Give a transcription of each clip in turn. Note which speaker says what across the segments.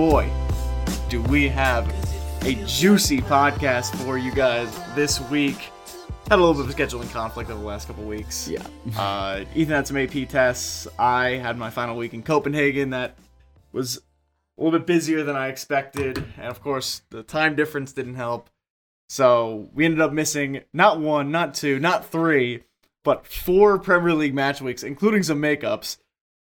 Speaker 1: boy, do we have a juicy podcast for you guys this week. Had a little bit of a scheduling conflict over the last couple weeks.
Speaker 2: Yeah.
Speaker 1: Uh, Ethan had some AP tests. I had my final week in Copenhagen that was a little bit busier than I expected, and of course, the time difference didn't help. So we ended up missing not one, not two, not three, but four Premier League match weeks, including some makeups.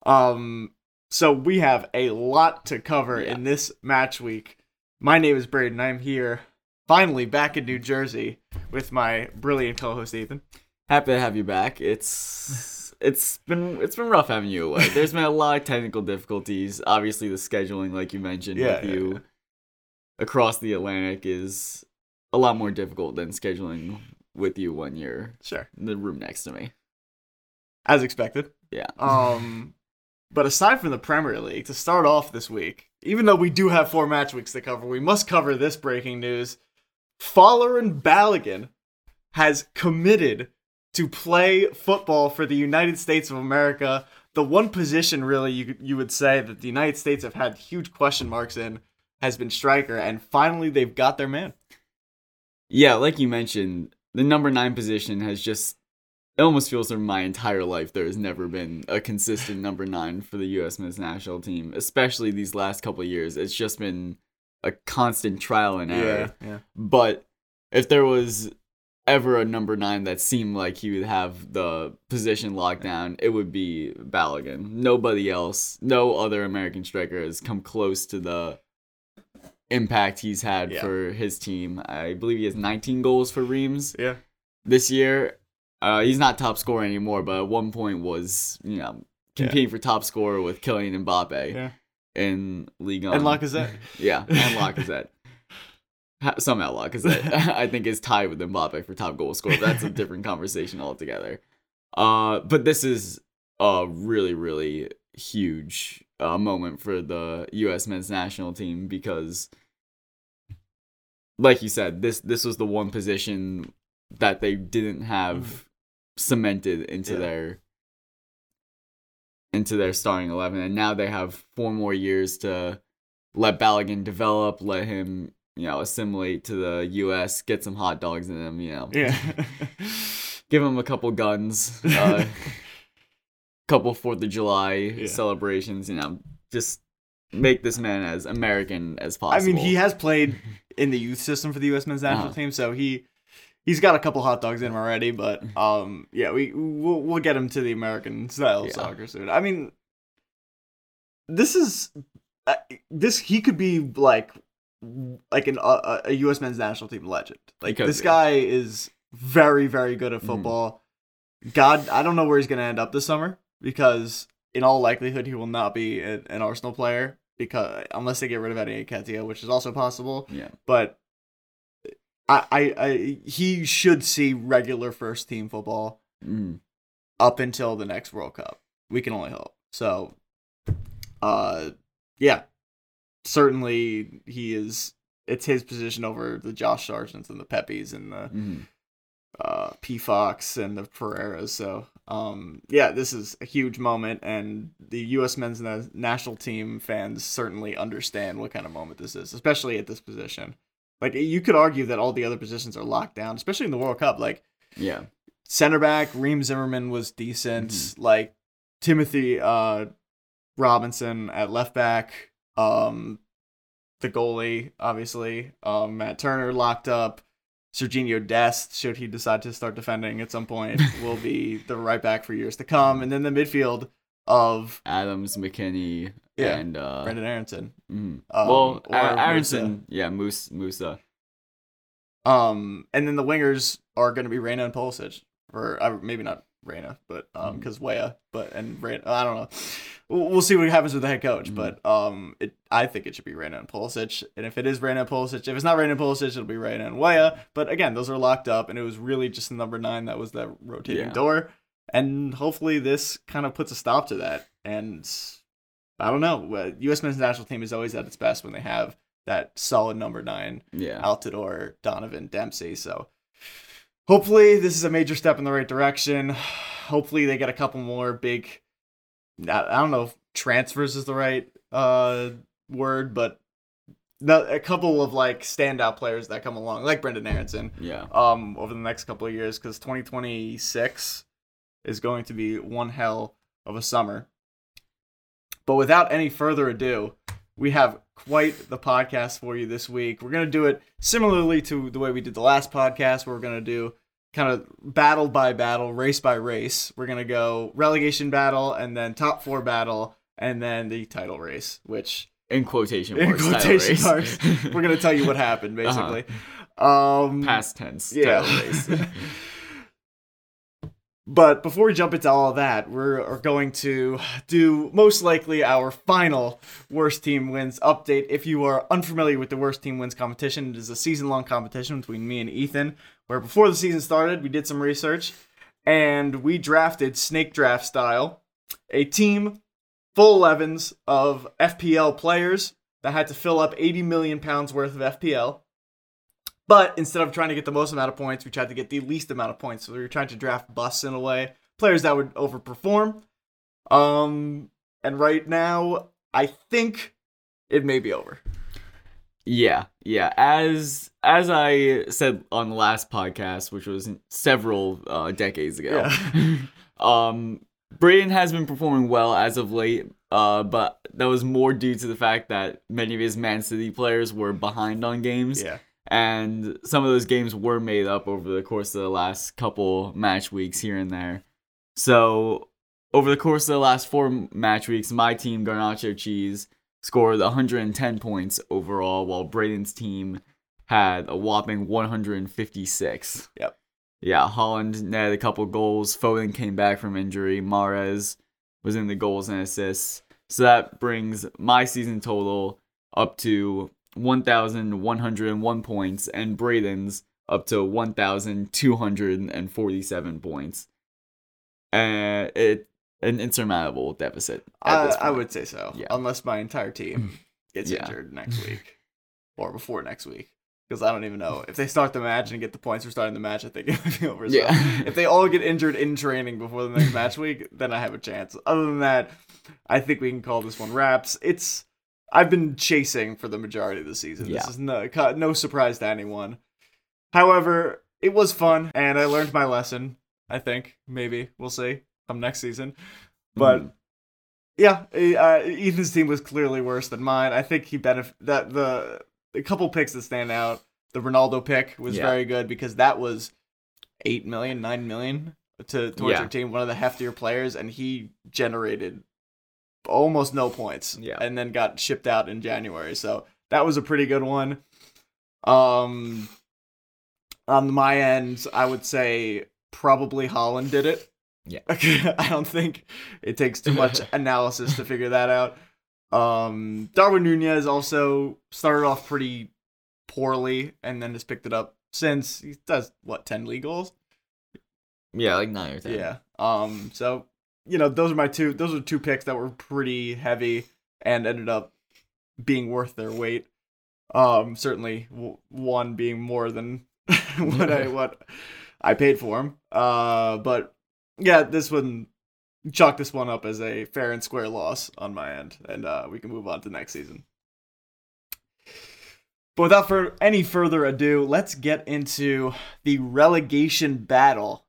Speaker 1: Um, so we have a lot to cover
Speaker 2: Yeah.
Speaker 1: in this match week. My name is Brayden. I'm here, finally back in New Jersey with my brilliant co-host Ethan.
Speaker 2: Happy to have you back. It's it's been it's been rough having you away. There's been a lot of technical difficulties. Obviously, the scheduling, like you mentioned,
Speaker 1: Yeah,
Speaker 2: with
Speaker 1: yeah,
Speaker 2: you
Speaker 1: yeah.
Speaker 2: across the Atlantic is a lot more difficult than scheduling with you when you're
Speaker 1: Sure,
Speaker 2: in the room next to me.
Speaker 1: as expected.
Speaker 2: Yeah.
Speaker 1: Um, but aside from the Premier League, to start off this week, even though we do have four match weeks to cover, we must cover this breaking news. Folarin Balogun has committed to play football for the United States of America. The one position, really, you you would say that the United States have had huge question marks in has been striker, and finally they've got their man.
Speaker 2: Yeah, like you mentioned, the number nine position has just. It almost feels like my entire life there has never been a consistent number nine for the U.S. men's national team, especially these last couple of years. It's just been a constant trial and error.
Speaker 1: yeah.
Speaker 2: But if there was ever a number nine that seemed like he would have the position locked down, it would be Balogun. Nobody else, no other American striker has come close to the impact he's had
Speaker 1: Yeah.
Speaker 2: for his team. I believe he has 19 goals for Reims
Speaker 1: Yeah.
Speaker 2: this year. Uh, he's not top scorer anymore, but at one point was, you know, competing for top scorer with Kylian Mbappe
Speaker 1: Yeah.
Speaker 2: in Ligue 1.
Speaker 1: And Lacazette.
Speaker 2: Yeah, and Lacazette. Somehow Lacazette, I think, is tied with Mbappe for top goal scorer. That's a different conversation altogether. Uh, but this is a really, really huge uh, moment for the U.S. men's national team because, like you said, this this was the one position that they didn't have cemented into
Speaker 1: Yeah.
Speaker 2: their into their starting 11 and now they have four more years to let Balogun develop let him you know assimilate to the US get some hot dogs in him you know
Speaker 1: Yeah.
Speaker 2: give him a couple guns uh couple 4th of July celebrations you know just make this man as American as possible.
Speaker 1: I mean, he has played in the youth system for the U.S. men's national
Speaker 2: Uh-huh.
Speaker 1: team, so he he's got a couple hot dogs in him already. But um, yeah, we we'll, we'll get him to the American style
Speaker 2: Yeah.
Speaker 1: soccer soon. I mean, this is uh, this he could be like like an uh, a U.S. men's national team legend. Like
Speaker 2: could
Speaker 1: this guy is very very good at
Speaker 2: Mhm.
Speaker 1: football. God, I don't know where he's gonna end up this summer because in all likelihood he will not be a- an Arsenal player because unless they get rid of Eddie Nketiah, which is also possible.
Speaker 2: yeah
Speaker 1: But I, I, I he should see regular first team football
Speaker 2: Mm.
Speaker 1: up until the next World Cup. We can only hope. So, uh, yeah, certainly he is. It's his position over the Josh Sargents and the Pepis and the
Speaker 2: Mhm.
Speaker 1: uh, P Fox and the Pereiras. So, um, yeah, this is a huge moment, and the U.S. men's na- national team fans certainly understand what kind of moment this is, especially at this position. Like, you could argue that all the other positions are locked down, especially in the World Cup. Like,
Speaker 2: yeah
Speaker 1: center back, Ream Zimmerman was decent.
Speaker 2: Mhm.
Speaker 1: Like, Timothy uh, Robinson at left back. Um, the goalie, obviously. Um, Matt Turner locked up. Serginho Dest, should he decide to start defending at some point, will be the right back for years to come. And then the midfield of
Speaker 2: Adams McKennie
Speaker 1: Yeah.
Speaker 2: and uh
Speaker 1: Brenden Aaronson.
Speaker 2: mhm.
Speaker 1: Um,
Speaker 2: well,
Speaker 1: or
Speaker 2: A-
Speaker 1: Musah.
Speaker 2: Aaronson, yeah, Moose, Musah.
Speaker 1: Um, and then the wingers are going to be Reyna and Pulisic, or uh, maybe not Reyna, but um, because Weah, but and Reyna, I don't know. We'll, we'll see what happens with the head coach,
Speaker 2: Mhm.
Speaker 1: but um, it I think it should be Reyna and Pulisic, and if it is Reyna and Pulisic, if it's not Reyna and Pulisic, it'll be Reyna and Weah. But again, those are locked up, and it was really just the number nine that was that rotating
Speaker 2: Yeah.
Speaker 1: door, and hopefully this kind of puts a stop to that. And I don't know, U.S. men's national team is always at its best when they have that solid number nine.
Speaker 2: Yeah.
Speaker 1: Altidore, Donovan, Dempsey. So hopefully this is a major step in the right direction. Hopefully they get a couple more big. I I don't know if transfers is the right uh word, but a couple of like standout players that come along, like Brenden Aaronson,
Speaker 2: Yeah.
Speaker 1: um, over the next couple of years, because 2026 is going to be one hell of a summer. But without any further ado, we have quite the podcast for you this week. We're going to do it similarly to the way we did the last podcast, where we're going to do kind of battle by battle, race by race. We're going to go relegation battle and then top four battle and then the title race, which
Speaker 2: In quotation
Speaker 1: in
Speaker 2: marks. title
Speaker 1: quotation
Speaker 2: race.
Speaker 1: marks, we're going to tell you what happened,
Speaker 2: Uh-huh.
Speaker 1: basically. Um,
Speaker 2: Past tense.
Speaker 1: yeah. But before we jump into all of that, we're going to do most likely our final worst team wins update. If you are unfamiliar with the worst team wins competition, it is a season long competition between me and Ethan, where before the season started, we did some research and we drafted snake draft style a team full 11s of FPL players that had to fill up 80 million pounds worth of FPL. But instead of trying to get the most amount of points, we tried to get the least amount of points. So we were trying to draft busts in a way, players that would overperform. Um, and right now, I think it may be over.
Speaker 2: Yeah, yeah. As as I said on the last podcast, which was several uh, decades ago, um, Brayden has been performing well as of late. Uh, but that was more due to the fact that many of his Man City players were behind on games,
Speaker 1: Yeah,
Speaker 2: and some of those games were made up over the course of the last couple match weeks here and there. So over the course of the last four match weeks, my team Garnacho Cheese scored 110 points overall, while Brayden's team had a whopping 156.
Speaker 1: Yep.
Speaker 2: Yeah, Haaland netted a couple goals. Foden came back from injury. Mahrez was in the goals and assists. So that brings my season total up to 1,101 points, and Brayden's up to 1,247 points. And it an insurmountable deficit. Uh,
Speaker 1: I, I would say so.
Speaker 2: Yeah.
Speaker 1: Unless my entire team gets
Speaker 2: Yeah.
Speaker 1: injured next week or before next week. Because I don't even know. If they start the match and get the points for starting the match, I think it would be over. So
Speaker 2: Yeah.
Speaker 1: if they all get injured in training before the next match week, then I have a chance. Other than that, I think we can call this one wraps. It's I've been chasing for the majority of the season.
Speaker 2: Yeah.
Speaker 1: This is no no surprise to anyone. However, it was fun and I learned my lesson. I think maybe we'll see come next season. But
Speaker 2: Mhm.
Speaker 1: yeah, uh, Ethan's team was clearly worse than mine. I think he benefit that the a couple picks that stand out. The Ronaldo pick was
Speaker 2: Yeah.
Speaker 1: very good because that was eight million, nine million to towards
Speaker 2: Yeah.
Speaker 1: your team, one of the heftier players, and he generated almost no points.
Speaker 2: Yeah.
Speaker 1: and then got shipped out in January. So that was a pretty good one. Um, on my end, I would say probably Haaland did it.
Speaker 2: Yeah.
Speaker 1: I don't think it takes too much analysis to figure that out. Um, Darwin Nunez also started off pretty poorly and then has picked it up since. He does what ten league goals?
Speaker 2: yeah, like nine or ten.
Speaker 1: Yeah. Um. So you know, those are my two. Those are two picks that were pretty heavy and ended up being worth their weight. Um. Certainly, w- one being more than what I what I paid for him. Uh. But yeah, this one chalk this one up as a fair and square loss on my end, and uh, we can move on to next season. But without for any further ado, let's get into the relegation battle.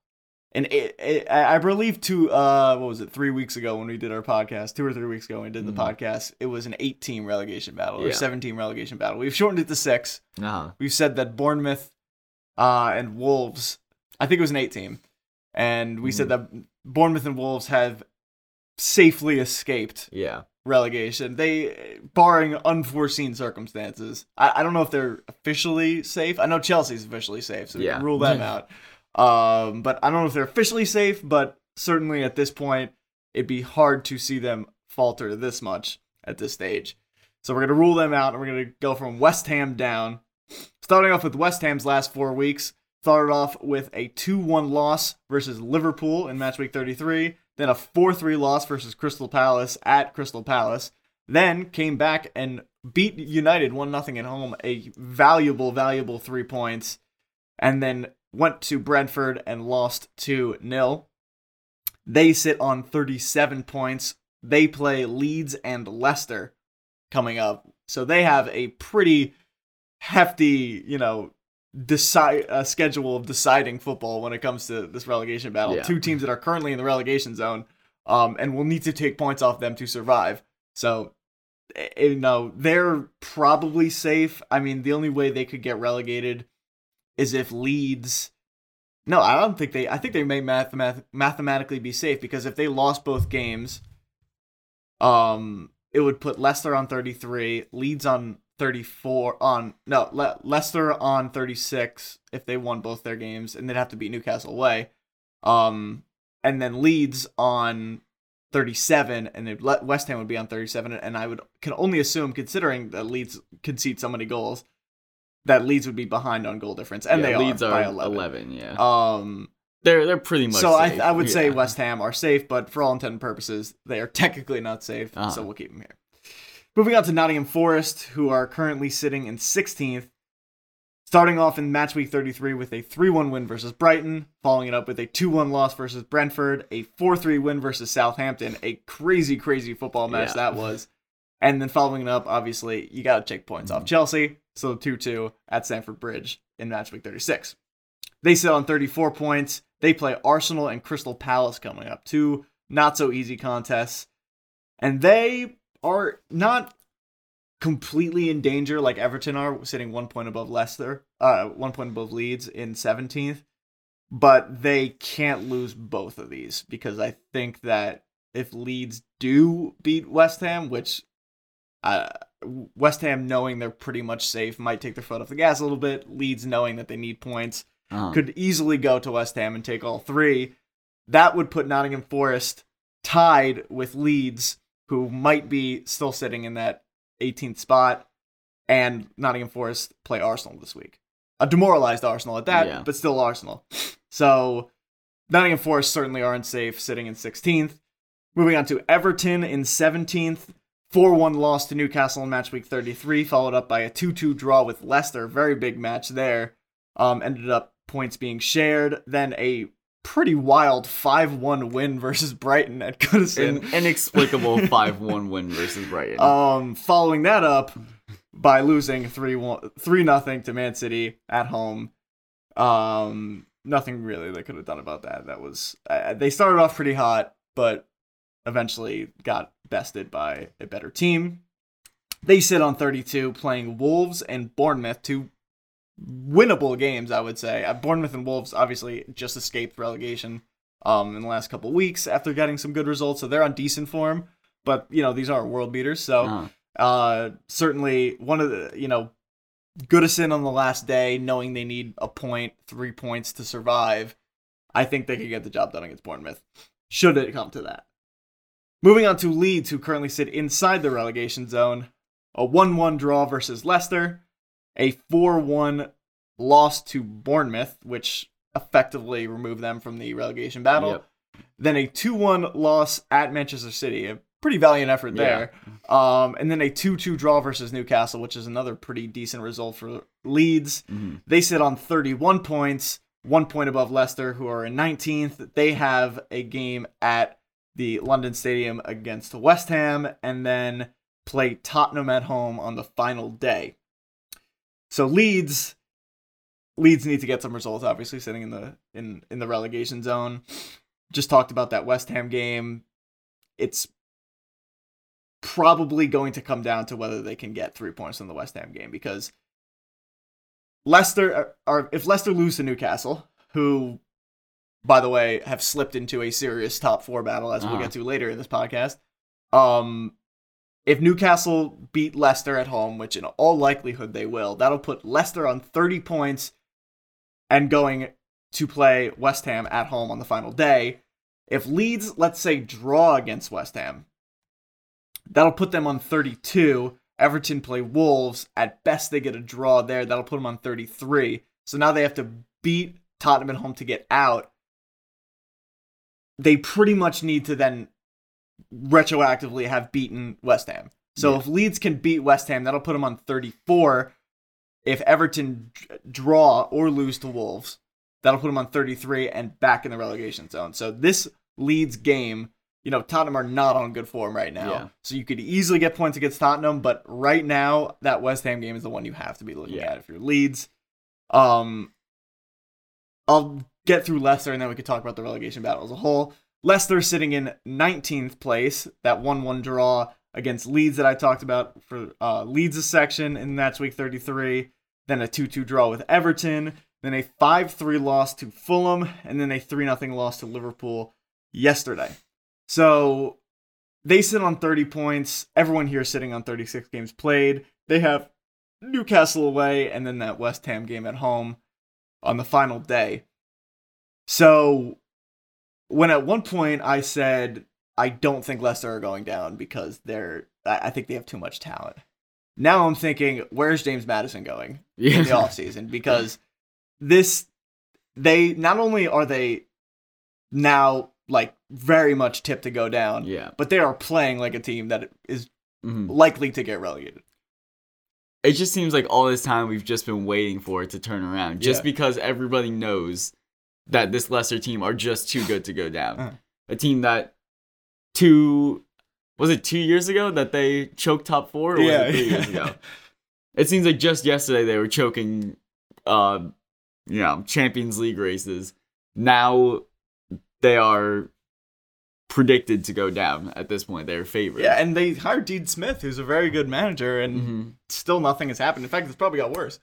Speaker 1: And it, it, I I believe two, uh, what was it, three weeks ago when we did our podcast, two or three weeks ago when we did the
Speaker 2: Mhm.
Speaker 1: podcast, it was an eight team relegation battle or
Speaker 2: Yeah.
Speaker 1: seven team relegation battle. We've shortened it to six.
Speaker 2: Uh-huh.
Speaker 1: We've said that Bournemouth uh, and Wolves, I think it was an eight team. And we said that Bournemouth and Wolves have safely escaped
Speaker 2: Yeah.
Speaker 1: relegation. They, barring unforeseen circumstances, I, I don't know if they're officially safe. I know Chelsea's officially safe, so we can rule them out. Um, but I don't know if they're officially safe. But certainly at this point, it'd be hard to see them falter this much at this stage. So we're gonna rule them out, and we're gonna go from West Ham down. Starting off with West Ham's last four weeks, started off with a 2-1 loss versus Liverpool in match week 33, then a 4-3 loss versus Crystal Palace at Crystal Palace, then came back and beat United 1-0 at home, a valuable valuable 3 points, and then went to Brentford and lost 2-0. They sit on 37 points. They play Leeds and Leicester coming up. So they have a pretty hefty, you know, decide uh, schedule of deciding football when it comes to this relegation battle.
Speaker 2: Yeah.
Speaker 1: Two teams that are currently in the relegation zone, um, and will need to take points off them to survive. So, eh, you know, they're probably safe. I mean, the only way they could get relegated is if Leeds. No, I don't think they. I think they may mathemath- mathematically be safe because if they lost both games, um, it would put Leicester on 33, Leeds on 34 on no Le- Leicester on 36 if they won both their games and they'd have to beat Newcastle away. Um and then Leeds on 37 and Le- West Ham would be on 37 and I would can only assume considering that Leeds concede so many goals that Leeds would be behind on goal difference and
Speaker 2: Yeah,
Speaker 1: they
Speaker 2: Leeds
Speaker 1: are,
Speaker 2: are
Speaker 1: by 11.
Speaker 2: 11. Yeah,
Speaker 1: Um
Speaker 2: they're they're pretty much.
Speaker 1: so I
Speaker 2: safe.
Speaker 1: I would say West Ham are safe, but for all intent and purposes, they are technically not safe.
Speaker 2: Uh-huh.
Speaker 1: So we'll keep them here. Moving on to Nottingham Forest, who are currently sitting in 16th, starting off in match week 33 with a 3-1 win versus Brighton, following it up with a 2-1 loss versus Brentford, a 4-3 win versus Southampton, a crazy crazy football match
Speaker 2: Yeah.
Speaker 1: that was. And then following it up, obviously, you got to take points off Chelsea, so 2-2 at Stamford Bridge in match week 36. They sit on 34 points. They play Arsenal and Crystal Palace coming up. Two not so easy contests. And they are not completely in danger like Everton are, sitting one point above Leicester, uh, one point above Leeds in 17th. But they can't lose both of these because I think that if Leeds do beat West Ham, which uh, West Ham knowing they're pretty much safe might take their foot off the gas a little bit. Leeds knowing that they need points
Speaker 2: Uh-huh.
Speaker 1: could easily go to West Ham and take all three. That would put Nottingham Forest tied with Leeds, who might be still sitting in that 18th spot, and Nottingham Forest play Arsenal this week. A demoralized Arsenal at that,
Speaker 2: Yeah.
Speaker 1: but still Arsenal. So Nottingham Forest certainly aren't safe, sitting in 16th. Moving on to Everton in 17th. 4 1 loss to Newcastle in match week 33, followed up by a 2 2 draw with Leicester. Very big match there. Um, ended up points being shared. Then a pretty wild 5 1 win versus Brighton at Goodison.
Speaker 2: An inexplicable 5 1 win versus Brighton.
Speaker 1: Um, following that up by losing 3 1 3 nothing to Man City at home. Um, nothing really they could have done about that. That was uh, they started off pretty hot, but eventually got bested by a better team. They sit on 32 playing Wolves and Bournemouth, two winnable games, I would say. Uh, Bournemouth and Wolves obviously just escaped relegation um, in the last couple weeks after getting some good results, so they're on decent form. But you know these aren't world beaters, so
Speaker 2: Uh-huh.
Speaker 1: uh, certainly one of the you know Goodison on the last day, knowing they need a point, three points to survive. I think they could get the job done against Bournemouth. Should it come to that. Moving on to Leeds, who currently sit inside the relegation zone. A 1 1 draw versus Leicester. A 4 1 loss to Bournemouth, which effectively removed them from the relegation battle.
Speaker 2: Yep.
Speaker 1: Then a 2 1 loss at Manchester City. A pretty valiant effort there. Um, and then a 2 2 draw versus Newcastle, which is another pretty decent result for Leeds.
Speaker 2: Mhm.
Speaker 1: They sit on 31 points, one point above Leicester, who are in 19th. They have a game at the London Stadium against West Ham and then play Tottenham at home on the final day. So Leeds Leeds need to get some results obviously sitting in the in in the relegation zone. Just talked about that West Ham game. It's probably going to come down to whether they can get 3 points in the West Ham game because Leicester uh, are if Leicester lose to Newcastle, who by the way have slipped into a serious top 4 battle as we'll
Speaker 2: Uh-huh.
Speaker 1: get to later in this podcast. Um if Newcastle beat Leicester at home, which in all likelihood they will, that'll put Leicester on 30 points and going to play West Ham at home on the final day. If Leeds, let's say, draw against West Ham, that'll put them on 32. Everton play Wolves. At best, they get a draw there. That'll put them on 33. So now they have to beat Tottenham at home to get out. They pretty much need to then retroactively have beaten West Ham. So
Speaker 2: Yeah.
Speaker 1: if Leeds can beat West Ham, that'll put them on 34. If Everton draw or lose to Wolves, that'll put them on 33 and back in the relegation zone. So this Leeds game you know, Tottenham are not on good form right now.
Speaker 2: Yeah.
Speaker 1: So you could easily get points against Tottenham, but right now that West Ham game is the one you have to be looking
Speaker 2: Yeah.
Speaker 1: at if you're Leeds. Um I'll get through Leicester and then we could talk about the relegation battle as a whole. Leicester sitting in 19th place, that 1-1 draw against Leeds that I talked about for uh, Leeds' section and that's week 33, then a 2-2 draw with Everton, then a 5-3 loss to Fulham, and then a 3-0 loss to Liverpool yesterday. So they sit on 30 points. Everyone here is sitting on 36 games played. They have Newcastle away and then that West Ham game at home on the final day. So when at one point I said I don't think Leicester are going down because they're I think they have too much talent. Now I'm thinking, where's James Maddison going in the
Speaker 2: Yeah.
Speaker 1: offseason? Because this they not only are they now like very much tipped to go down,
Speaker 2: yeah.
Speaker 1: but they are playing like a team that is
Speaker 2: Mhm.
Speaker 1: likely to get relegated.
Speaker 2: It just seems like all this time we've just been waiting for it to turn around, just
Speaker 1: Yeah.
Speaker 2: because everybody knows that this Leicester team are just too good to go down.
Speaker 1: Uh-huh.
Speaker 2: A team that two was it two years ago that they choked top four, or was it three years ago? It seems like just yesterday they were choking, uh, you know, Champions League races. Now they are predicted to go down at this point. They're favored.
Speaker 1: Yeah, and they hired Dean Smith, who's a very good manager, and
Speaker 2: Mhm.
Speaker 1: still nothing has happened. In fact, it's probably got worse.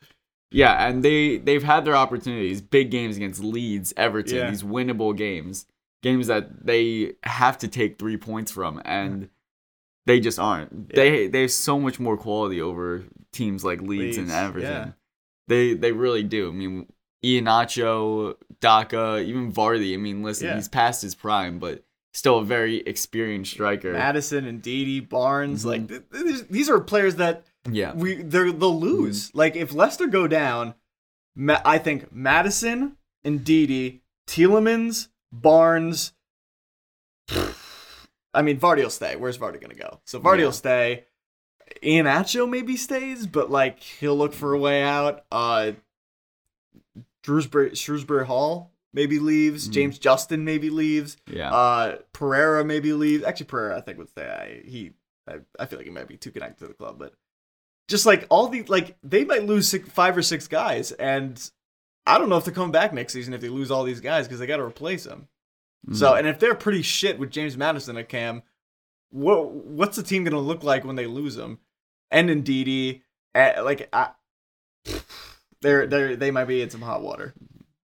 Speaker 2: Yeah, and they they've had their opportunities, big games against Leeds, Everton,
Speaker 1: Yeah.
Speaker 2: these winnable games, games that they have to take three points from, and they just aren't. They they have so much more quality over teams like Leeds, and Everton.
Speaker 1: yeah.
Speaker 2: They they really do. I mean, Iheanacho, Daka, even Vardy. I mean, listen,
Speaker 1: Yeah.
Speaker 2: he's past his prime, but still a very experienced striker.
Speaker 1: Maddison and Didi, Barnes,
Speaker 2: Mhm.
Speaker 1: like th- th- these are players that
Speaker 2: yeah,
Speaker 1: we they're, they'll lose. Like if Leicester go down, Ma- I think Maddison and Didi, Tielemans, Barnes. I mean, Vardy will stay. Where's Vardy gonna go? So Vardy
Speaker 2: Yeah.
Speaker 1: will stay. Iheanacho maybe stays, but like he'll look for a way out. Uh, Dewsbury Shrewsbury Hall maybe leaves.
Speaker 2: Mhm.
Speaker 1: James Justin maybe leaves.
Speaker 2: yeah.
Speaker 1: Uh, Pereira maybe leaves. Actually, Pereira I think would stay. I, he, I, I feel like he might be too connected to the club, but just like all the like they might lose six, five or six guys, and I don't know if they're coming back next season if they lose all these guys because they got to replace them. So,
Speaker 2: Mhm.
Speaker 1: and if they're pretty shit with James Maddison at Cam, what what's the team gonna look like when they lose them? And in DD, uh, like I, they're they they might be in some hot water.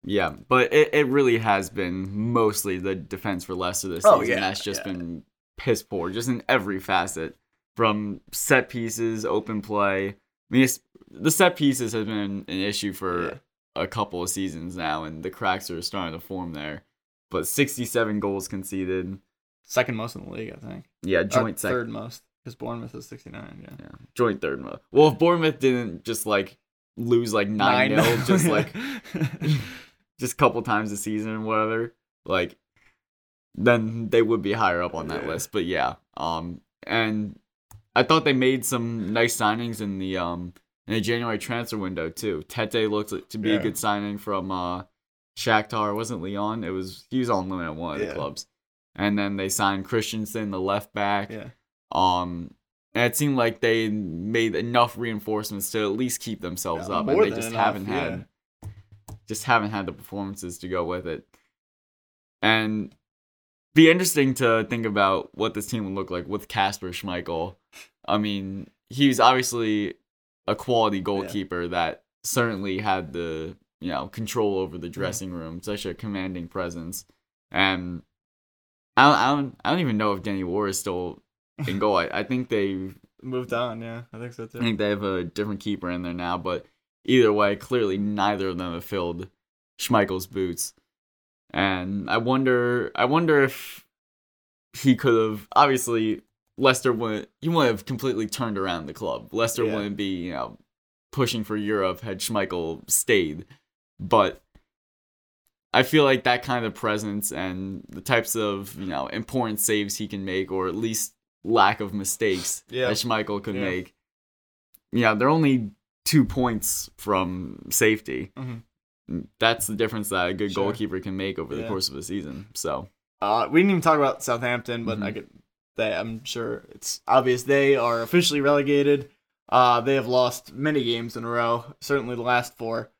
Speaker 2: Yeah, but it, it really has been mostly the defense for less of this
Speaker 1: Oh,
Speaker 2: season.
Speaker 1: yeah,
Speaker 2: That's just
Speaker 1: yeah.
Speaker 2: been piss poor, just in every facet. From set pieces, open play. I mean, the set pieces has been an issue for
Speaker 1: Yeah.
Speaker 2: a couple of seasons now, and the cracks are starting to form there. But 67 goals conceded.
Speaker 1: Second most in the league, I think.
Speaker 2: Yeah, joint second.
Speaker 1: third most because Bournemouth is sixty nine. Yeah.
Speaker 2: Yeah, joint third most. Well, if Bournemouth didn't just like lose like 9 0, just like just a couple times a season or whatever, like then they would be higher up on that
Speaker 1: Yeah.
Speaker 2: list. But yeah, um, and I thought they made some nice signings in the um in the January transfer window too. Tete looked to be
Speaker 1: Yeah.
Speaker 2: a good signing from uh Shakhtar. It wasn't Leon. It was he was on loan at one of
Speaker 1: Yeah.
Speaker 2: the clubs, and then they signed Kristiansen, the left back.
Speaker 1: yeah.
Speaker 2: Um. And it seemed like they made enough reinforcements to at least keep themselves
Speaker 1: Yeah,
Speaker 2: up, and they just
Speaker 1: enough,
Speaker 2: haven't had just haven't had the performances to go with it. And be interesting to think about what this team would look like with Kasper Schmeichel. I mean, he's obviously a quality goalkeeper that certainly had the you know control over the dressing room, such a commanding presence. And I don't, I don't, I don't even know if Danny Ward is still in goal. I, I think they
Speaker 1: Moved on. Yeah, I think so too.
Speaker 2: I think they have a different keeper in there now, but either way, clearly neither of them have filled Schmeichel's boots. And I wonder I wonder if he could have obviously Leicester wouldn't he wouldn't have completely turned around the club. Leicester
Speaker 1: Yeah.
Speaker 2: wouldn't be, you know, pushing for Europe had Schmeichel stayed. But I feel like that kind of presence and the types of, you know, important saves he can make or at least lack of mistakes
Speaker 1: Yeah.
Speaker 2: that Schmeichel could
Speaker 1: Yeah.
Speaker 2: make. Yeah, they're only two points from safety.
Speaker 1: Mhm.
Speaker 2: That's the difference that a good
Speaker 1: Sure.
Speaker 2: goalkeeper can make over the course of a season. So
Speaker 1: Uh, we didn't even talk about Southampton, but I
Speaker 2: Mhm.
Speaker 1: could. They, I'm sure it's obvious they are officially relegated. Uh, they have lost many games in a row, certainly the last four.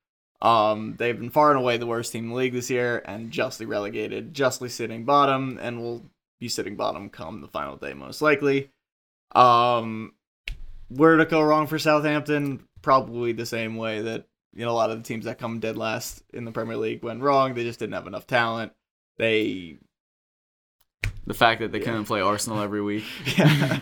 Speaker 1: Um, they've been far and away the worst team in the league this year, and justly relegated, justly sitting bottom, and will be sitting bottom come the final day most likely. Um, where did it go wrong for Southampton? Probably the same way that you know a lot of the teams that come dead last in the Premier League went wrong. They just didn't have enough talent. They
Speaker 2: The fact that they
Speaker 1: Yeah.
Speaker 2: couldn't play Arsenal every week.
Speaker 1: yeah,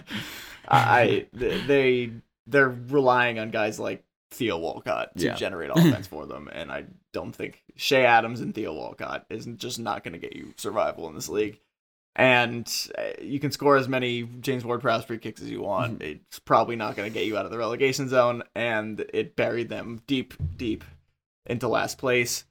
Speaker 1: I they they're relying on guys like Theo Walcott to
Speaker 2: Yeah.
Speaker 1: generate offense for them, and I don't think Che Adams and Theo Walcott is just not going to get you survival in this league. And uh, you can score as many James Ward-Prowse free kicks as you want. It's probably not going to get you out of the relegation zone, and it buried them deep, deep into last place.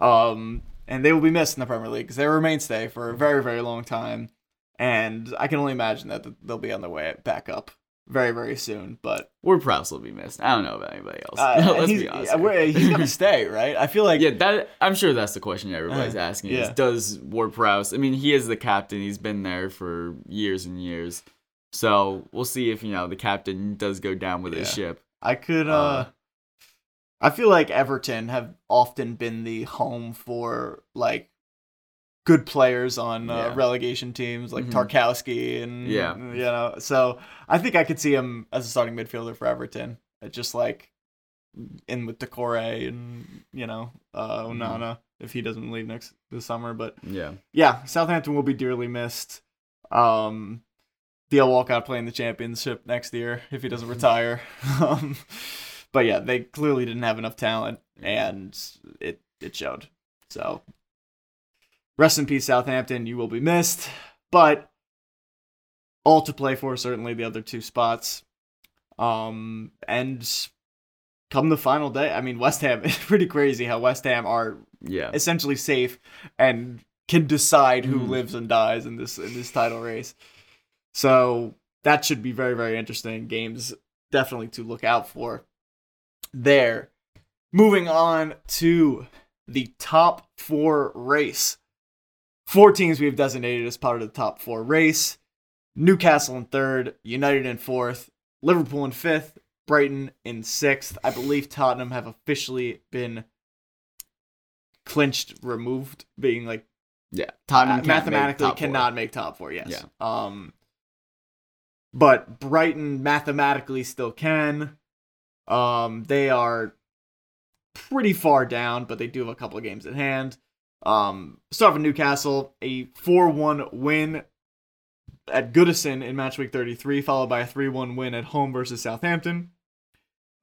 Speaker 1: Um, and they will be missed in the Premier League because they were a mainstay for a very, very long time. And I can only imagine that they'll be on their way back up very, very soon. But
Speaker 2: Ward Prowse will be missed. I don't know about anybody else.
Speaker 1: uh,
Speaker 2: Let's be honest.
Speaker 1: yeah, he's gonna stay, right? I feel like
Speaker 2: yeah, that I'm sure that's the question everybody's
Speaker 1: Uh,
Speaker 2: asking.
Speaker 1: yeah.
Speaker 2: Is does Ward Prowse? I mean, he is the captain. He's been there for years and years. So we'll see if you know the captain does go down with his ship.
Speaker 1: I could. Uh,
Speaker 2: Uh,
Speaker 1: I feel like Everton have often been the home for like good players on uh,
Speaker 2: Yeah.
Speaker 1: relegation teams, like
Speaker 2: Mhm.
Speaker 1: Tarkowski, and
Speaker 2: Yeah.
Speaker 1: you know. So I think I could see him as a starting midfielder for Everton. Just like in with Doucouré and you know uh,
Speaker 2: Mhm.
Speaker 1: Onana if he doesn't leave next this summer, but
Speaker 2: Yeah.
Speaker 1: yeah, Southampton will be dearly missed. Um, Theo Walcott playing the championship next year if he doesn't retire. um, but yeah, they clearly didn't have enough talent, and it it showed. So, rest in peace, Southampton. You will be missed, but all to play for. Certainly, the other two spots. Um, and come the final day, I mean, West Ham. It's pretty crazy how West Ham are
Speaker 2: Yeah.
Speaker 1: essentially safe and can decide who
Speaker 2: Mhm.
Speaker 1: lives and dies in this in this title race. So that should be very very interesting games definitely to look out for. There. Moving on to the top 4 race. Four teams we've designated as part of the top 4 race. Newcastle in 3rd, United in 4th, Liverpool in 5th, Brighton in 6th. I believe Tottenham have officially been clinched removed being like
Speaker 2: Yeah. Tottenham make
Speaker 1: mathematically
Speaker 2: four.
Speaker 1: cannot make top four yes
Speaker 2: Yeah.
Speaker 1: um but brighton mathematically still can um they are pretty far down but they do have a couple of games at hand um start with newcastle a 4-1 win at goodison in match week 33 followed by a 3-1 win at home versus southampton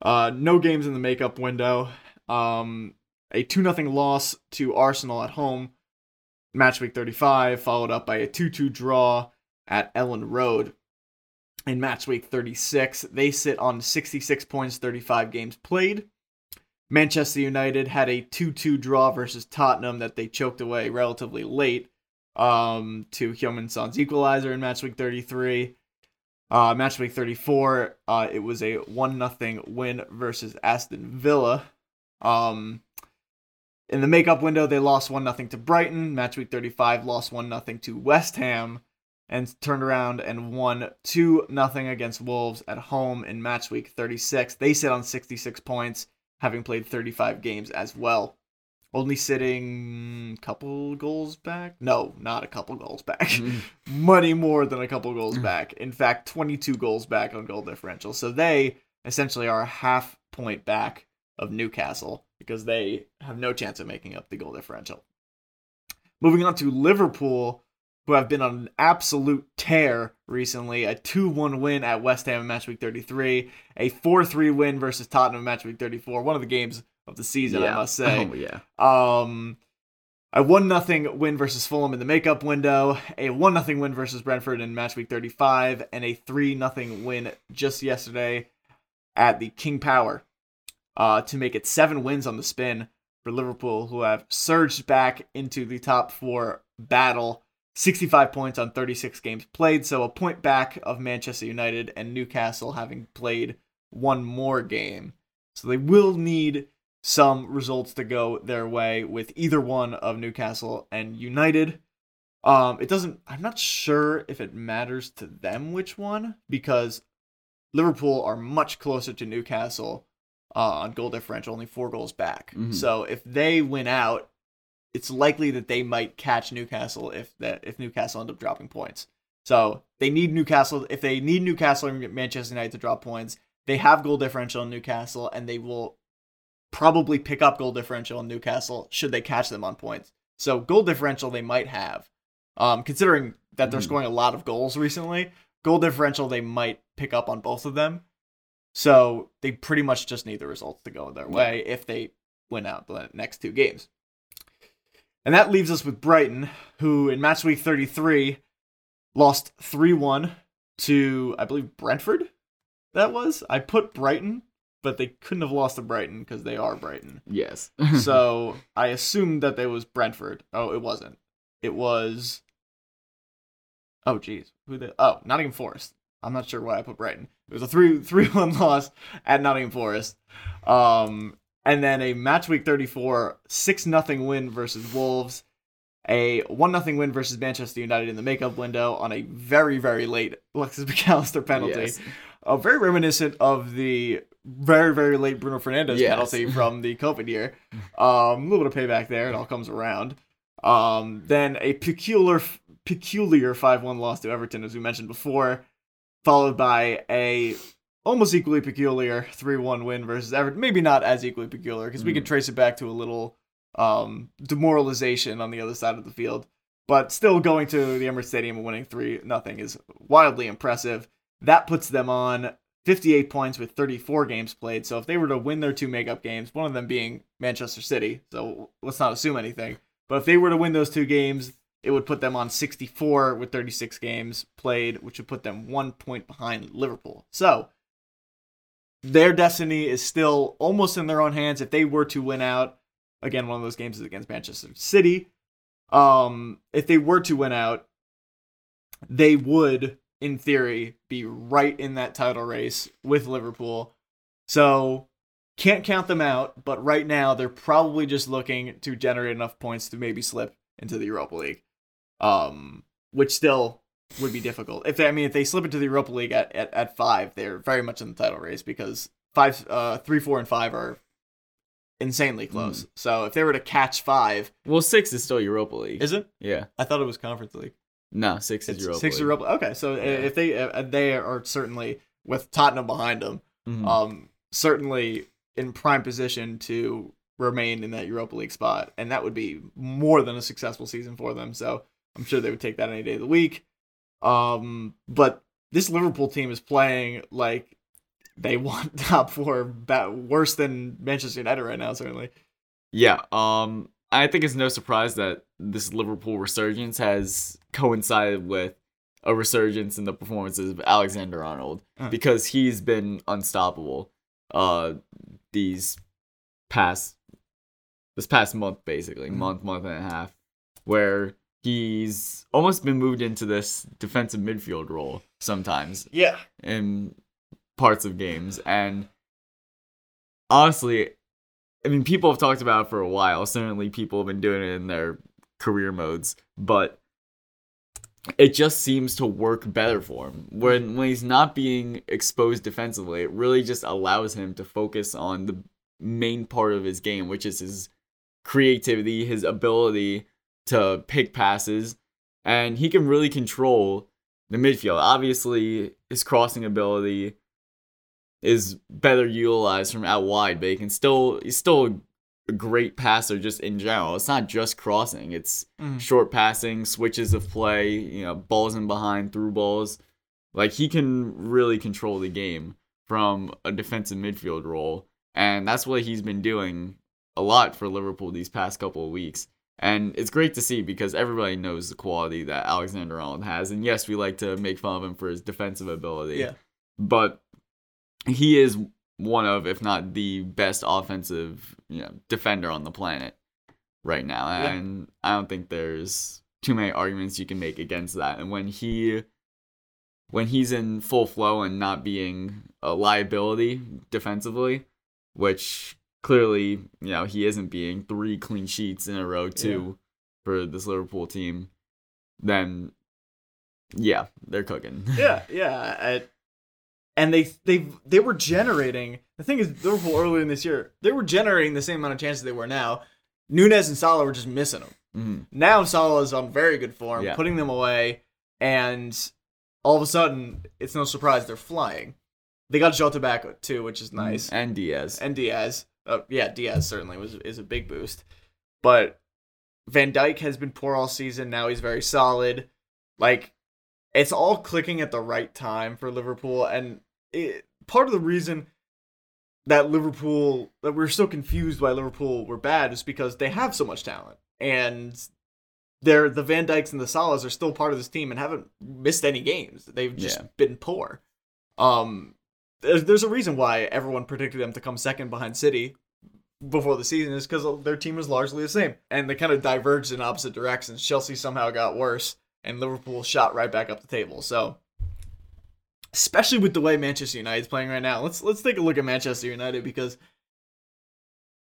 Speaker 1: uh no games in the makeup window um a 2 0 loss to Arsenal at home, match week 35, followed up by a 2 2 draw at Elland Road in match week 36. They sit on 66 points, 35 games played. Manchester United had a 2 2 draw versus Tottenham that they choked away relatively late um, to Heung-min Son's equalizer in match week 33. Uh, match week 34, uh, it was a 1 0 win versus Aston Villa. Um, in the makeup window, they lost 1 0 to Brighton. Match week 35 lost 1 0 to West Ham and turned around and won 2 0 against Wolves at home in match week 36. They sit on 66 points, having played 35 games as well. Only sitting a couple goals back? No, not a couple goals back.
Speaker 2: Mhm.
Speaker 1: Money more than a couple goals
Speaker 2: Mm.
Speaker 1: back. In fact, 22 goals back on goal differential. So they essentially are a half point back of Newcastle because they have no chance of making up the goal differential. Moving on to Liverpool, who have been on an absolute tear recently. A 2 1 win at West Ham in match week 33, a 4 3 win versus Tottenham in match week 34. One of the games of the season, I must say.
Speaker 2: Oh, yeah.
Speaker 1: Um, a one nothing win versus Fulham in the makeup window, a one nothing win versus Brentford in match week 35, and a three nothing win just yesterday at the King Power uh, to make it seven wins on the spin for Liverpool, who have surged back into the top four battle. 65 points on 36 games played, so a point back of Manchester United and Newcastle having played one more game. So they will need some results to go their way with either one of Newcastle and United. Um, it doesn't. I'm not sure if it matters to them which one because Liverpool are much closer to Newcastle uh, on goal differential, only four goals back.
Speaker 2: Mhm.
Speaker 1: So if they win out, it's likely that they might catch Newcastle if that if Newcastle end up dropping points. So they need Newcastle. If they need Newcastle and Manchester United to drop points, they have goal differential in Newcastle, and they will probably pick up goal differential in Newcastle should they catch them on points. So goal differential they might have, um, considering that they're
Speaker 2: Mhm.
Speaker 1: scoring a lot of goals recently. Goal differential they might pick up on both of them. So they pretty much just need the results to go their way if they win out the next two games. And that leaves us with Brighton, who in match week 33 lost 3 1 to, I believe, Brentford. That was. I put Brighton, but they couldn't have lost to Brighton because they are Brighton.
Speaker 2: Yes.
Speaker 1: so I assumed that it was Brentford. Oh, it wasn't. It was. Oh, geez. Who the? Oh, Nottingham Forest. I'm not sure why I put Brighton. It was a three three one loss at Nottingham Forest. Um, and then a match week 34 six nothing win versus Wolves. A one nothing win versus Manchester United in the makeup window on a very very late Alexis Mac Allister penalty.
Speaker 2: Yes.
Speaker 1: Uh, very reminiscent of the very very late Bruno Fernandes
Speaker 2: Yes.
Speaker 1: penalty from the COVID year. Um, a little bit of payback there. It all comes around. Um, then a peculiar peculiar five one loss to Everton, as we mentioned before, followed by a almost equally peculiar three one win versus Everton. Maybe not as equally peculiar because we can trace it back to a little um, demoralization on the other side of the field. But still going to the Emirates Stadium and winning three nothing is wildly impressive. That puts them on 58 points with 34 games played. So if they were to win their two makeup games, one of them being Manchester City, so let's not assume anything. But if they were to win those two games, it would put them on 64 with 36 games played, which would put them one point behind Liverpool. So their destiny is still almost in their own hands. If they were to win out, again, one of those games is against Manchester City. Um, if they were to win out, they would, in theory, be right in that title race with Liverpool. So can't count them out, but right now they're probably just looking to generate enough points to maybe slip into the Europa League. Um, which still would be difficult. If they, I mean, if they slip into the Europa League at, at, at five, they're very much in the title race because five, uh, three, four, and five are insanely close. So if they were to catch five,
Speaker 2: Well, six is still Europa League.
Speaker 1: is it?
Speaker 2: yeah.
Speaker 1: I thought it was Conference League.
Speaker 2: No, six is
Speaker 1: It's
Speaker 2: Europa
Speaker 1: six
Speaker 2: League.
Speaker 1: Europa. Okay, so
Speaker 2: Yeah.
Speaker 1: if they uh, they are certainly with Tottenham behind them,
Speaker 2: Mhm.
Speaker 1: um, certainly in prime position to remain in that Europa League spot, and that would be more than a successful season for them. So I'm sure they would take that any day of the week. Um, but this Liverpool team is playing like they want top four, ba- worse than Manchester United right now. Certainly,
Speaker 2: Yeah, um, I think it's no surprise that this Liverpool resurgence has coincided with a resurgence in the performances of Alexander Arnold
Speaker 1: Uh.
Speaker 2: because he's been unstoppable. Uh, these past this past month, basically
Speaker 1: Mhm.
Speaker 2: month, month and a half, where he's almost been moved into this defensive midfield role sometimes
Speaker 1: yeah,
Speaker 2: in parts of games. And honestly i mean people have talked about it for a while. Certainly people have been doing it in their career modes but it just seems to work better for him. When when he's not being exposed defensively it really just allows him to focus on the main part of his game which is his creativity his ability to pick passes and he can really control the midfield. Obviously, his crossing ability is better utilized from out wide, but he can still he's still a great passer just in general. It's not just crossing; it's
Speaker 1: Mhm.
Speaker 2: short passing, switches of play, you know, balls in behind, through balls. Like he can really control the game from a defensive midfield role, and that's what he's been doing a lot for Liverpool these past couple of weeks. And it's great to see because everybody knows the quality that Alexander Arnold has. And yes, we like to make fun of him for his defensive ability.
Speaker 1: Yeah.
Speaker 2: But he is one of, if not the best offensive you know, defender on the planet right now.
Speaker 1: Yeah.
Speaker 2: And I don't think there's too many arguments you can make against that. And when he when he's in full flow and not being a liability defensively, which clearly, you know, he isn't being three clean sheets in a row too for this Liverpool team. then yeah, they're cooking.
Speaker 1: yeah, yeah. I- and they they they were generating. The thing is, Liverpool earlier in this year, they were generating the same amount of chances they were now. Nunez and Salah were just missing them.
Speaker 2: Mhm.
Speaker 1: Now Salah is on very good form,
Speaker 2: Yeah.
Speaker 1: putting them away, and all of a sudden, it's no surprise they're flying. They got Jota back too, which is nice,
Speaker 2: And Diaz.
Speaker 1: and Diaz. Uh, yeah, Diaz certainly was is a big boost, but Van Dijk has been poor all season. Now he's very solid. Like it's all clicking at the right time for Liverpool, and it, part of the reason that Liverpool that we're so confused why Liverpool were bad is because they have so much talent, and they're the Van Dykes and the Salahs are still part of this team and haven't missed any games. They've just
Speaker 2: Yeah.
Speaker 1: been poor. Um, there's, there's a reason why everyone predicted them to come second behind City before the season is because their team is largely the same, and they kind of diverged in opposite directions. Chelsea somehow got worse, and Liverpool shot right back up the table. So, especially with the way Manchester United's playing right now, let's let's take a look at Manchester United because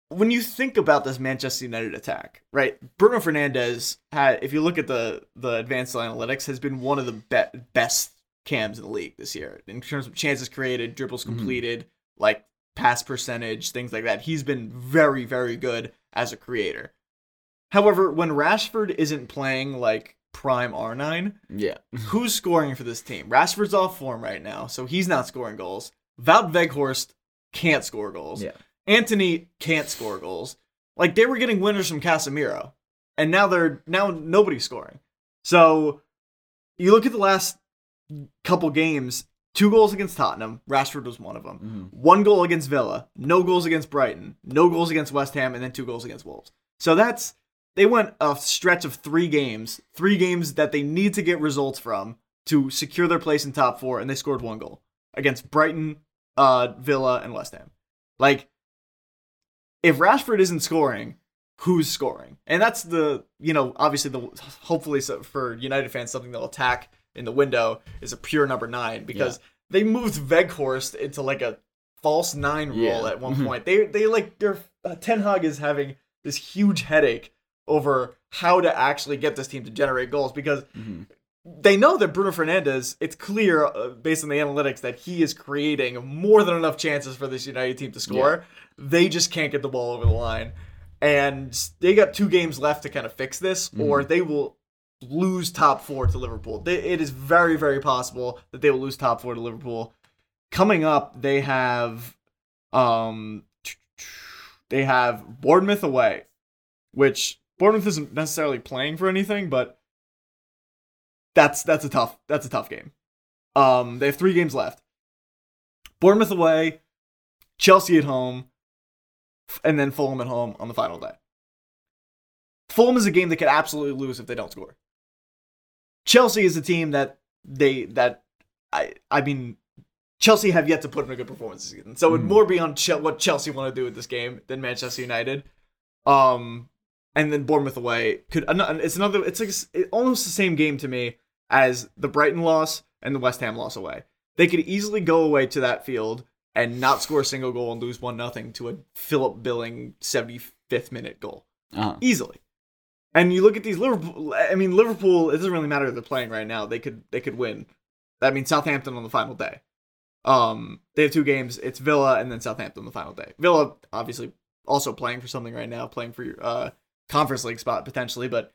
Speaker 1: when you think about this Manchester United attack, right? Bruno Fernandes had, if you look at the the advanced analytics, has been one of the be- best cams in the league this year in terms of chances created, dribbles
Speaker 2: Mhm.
Speaker 1: completed, like pass percentage, things like that. He's been very, very good as a creator. However, when Rashford isn't playing like prime R9,
Speaker 2: Yeah.
Speaker 1: who's scoring for this team? Rashford's off form right now, so he's not scoring goals. Wout Weghorst can't score goals.
Speaker 2: Yeah.
Speaker 1: Antony can't score goals. Like they were getting winners from Casemiro, and now they're now nobody's scoring. So you look at the last couple games, two goals against Tottenham, Rashford was one of them.
Speaker 2: Mhm.
Speaker 1: One goal against Villa, no goals against Brighton, no goals against West Ham, and then two goals against Wolves. So that's they went a stretch of three games, three games that they need to get results from to secure their place in top four, and they scored one goal against Brighton, uh, Villa, and West Ham. Like, if Rashford isn't scoring, who's scoring? And that's the you know obviously the hopefully so for United fans something they'll attack in the window is a pure number nine because they moved Weghorst into like a false nine role
Speaker 2: Yeah.
Speaker 1: at one point. They they like their uh, Ten Hag is having this huge headache over how to actually get this team to generate goals because
Speaker 2: Mhm.
Speaker 1: they know that Bruno Fernandes, it's clear uh, based on the analytics that he is creating more than enough chances for this United team to score. They just can't get the ball over the line. And they got two games left to kind of fix this, or they will lose top four to Liverpool. It is very, very possible that they will lose top four to Liverpool. Coming up, they have um they have Bournemouth away, which Bournemouth isn't necessarily playing for anything, but that's that's a tough that's a tough game. Um, they have three games left. Bournemouth away, Chelsea at home, and then Fulham at home on the final day. Fulham is a game they could absolutely lose if they don't score. Chelsea is a team that they that I I mean Chelsea have yet to put in a good performance this season, so it would
Speaker 2: Mhm.
Speaker 1: more be on what Chelsea want to do with this game than Manchester United. Um, and then Bournemouth away could it's another it's like s- it- almost the same game to me as the Brighton loss and the West Ham loss away. They could easily go away to that field and not score a single goal and lose one nothing to a Philip Billing 75th minute goal
Speaker 2: Uh-huh.
Speaker 1: easily. And you look at these Liverpool. I mean, Liverpool. It doesn't really matter if they're playing right now. They could they could win. That means Southampton on the final day. Um, they have two games. It's Villa and then Southampton on the final day. Villa obviously also playing for something right now, playing for your uh conference league spot potentially. But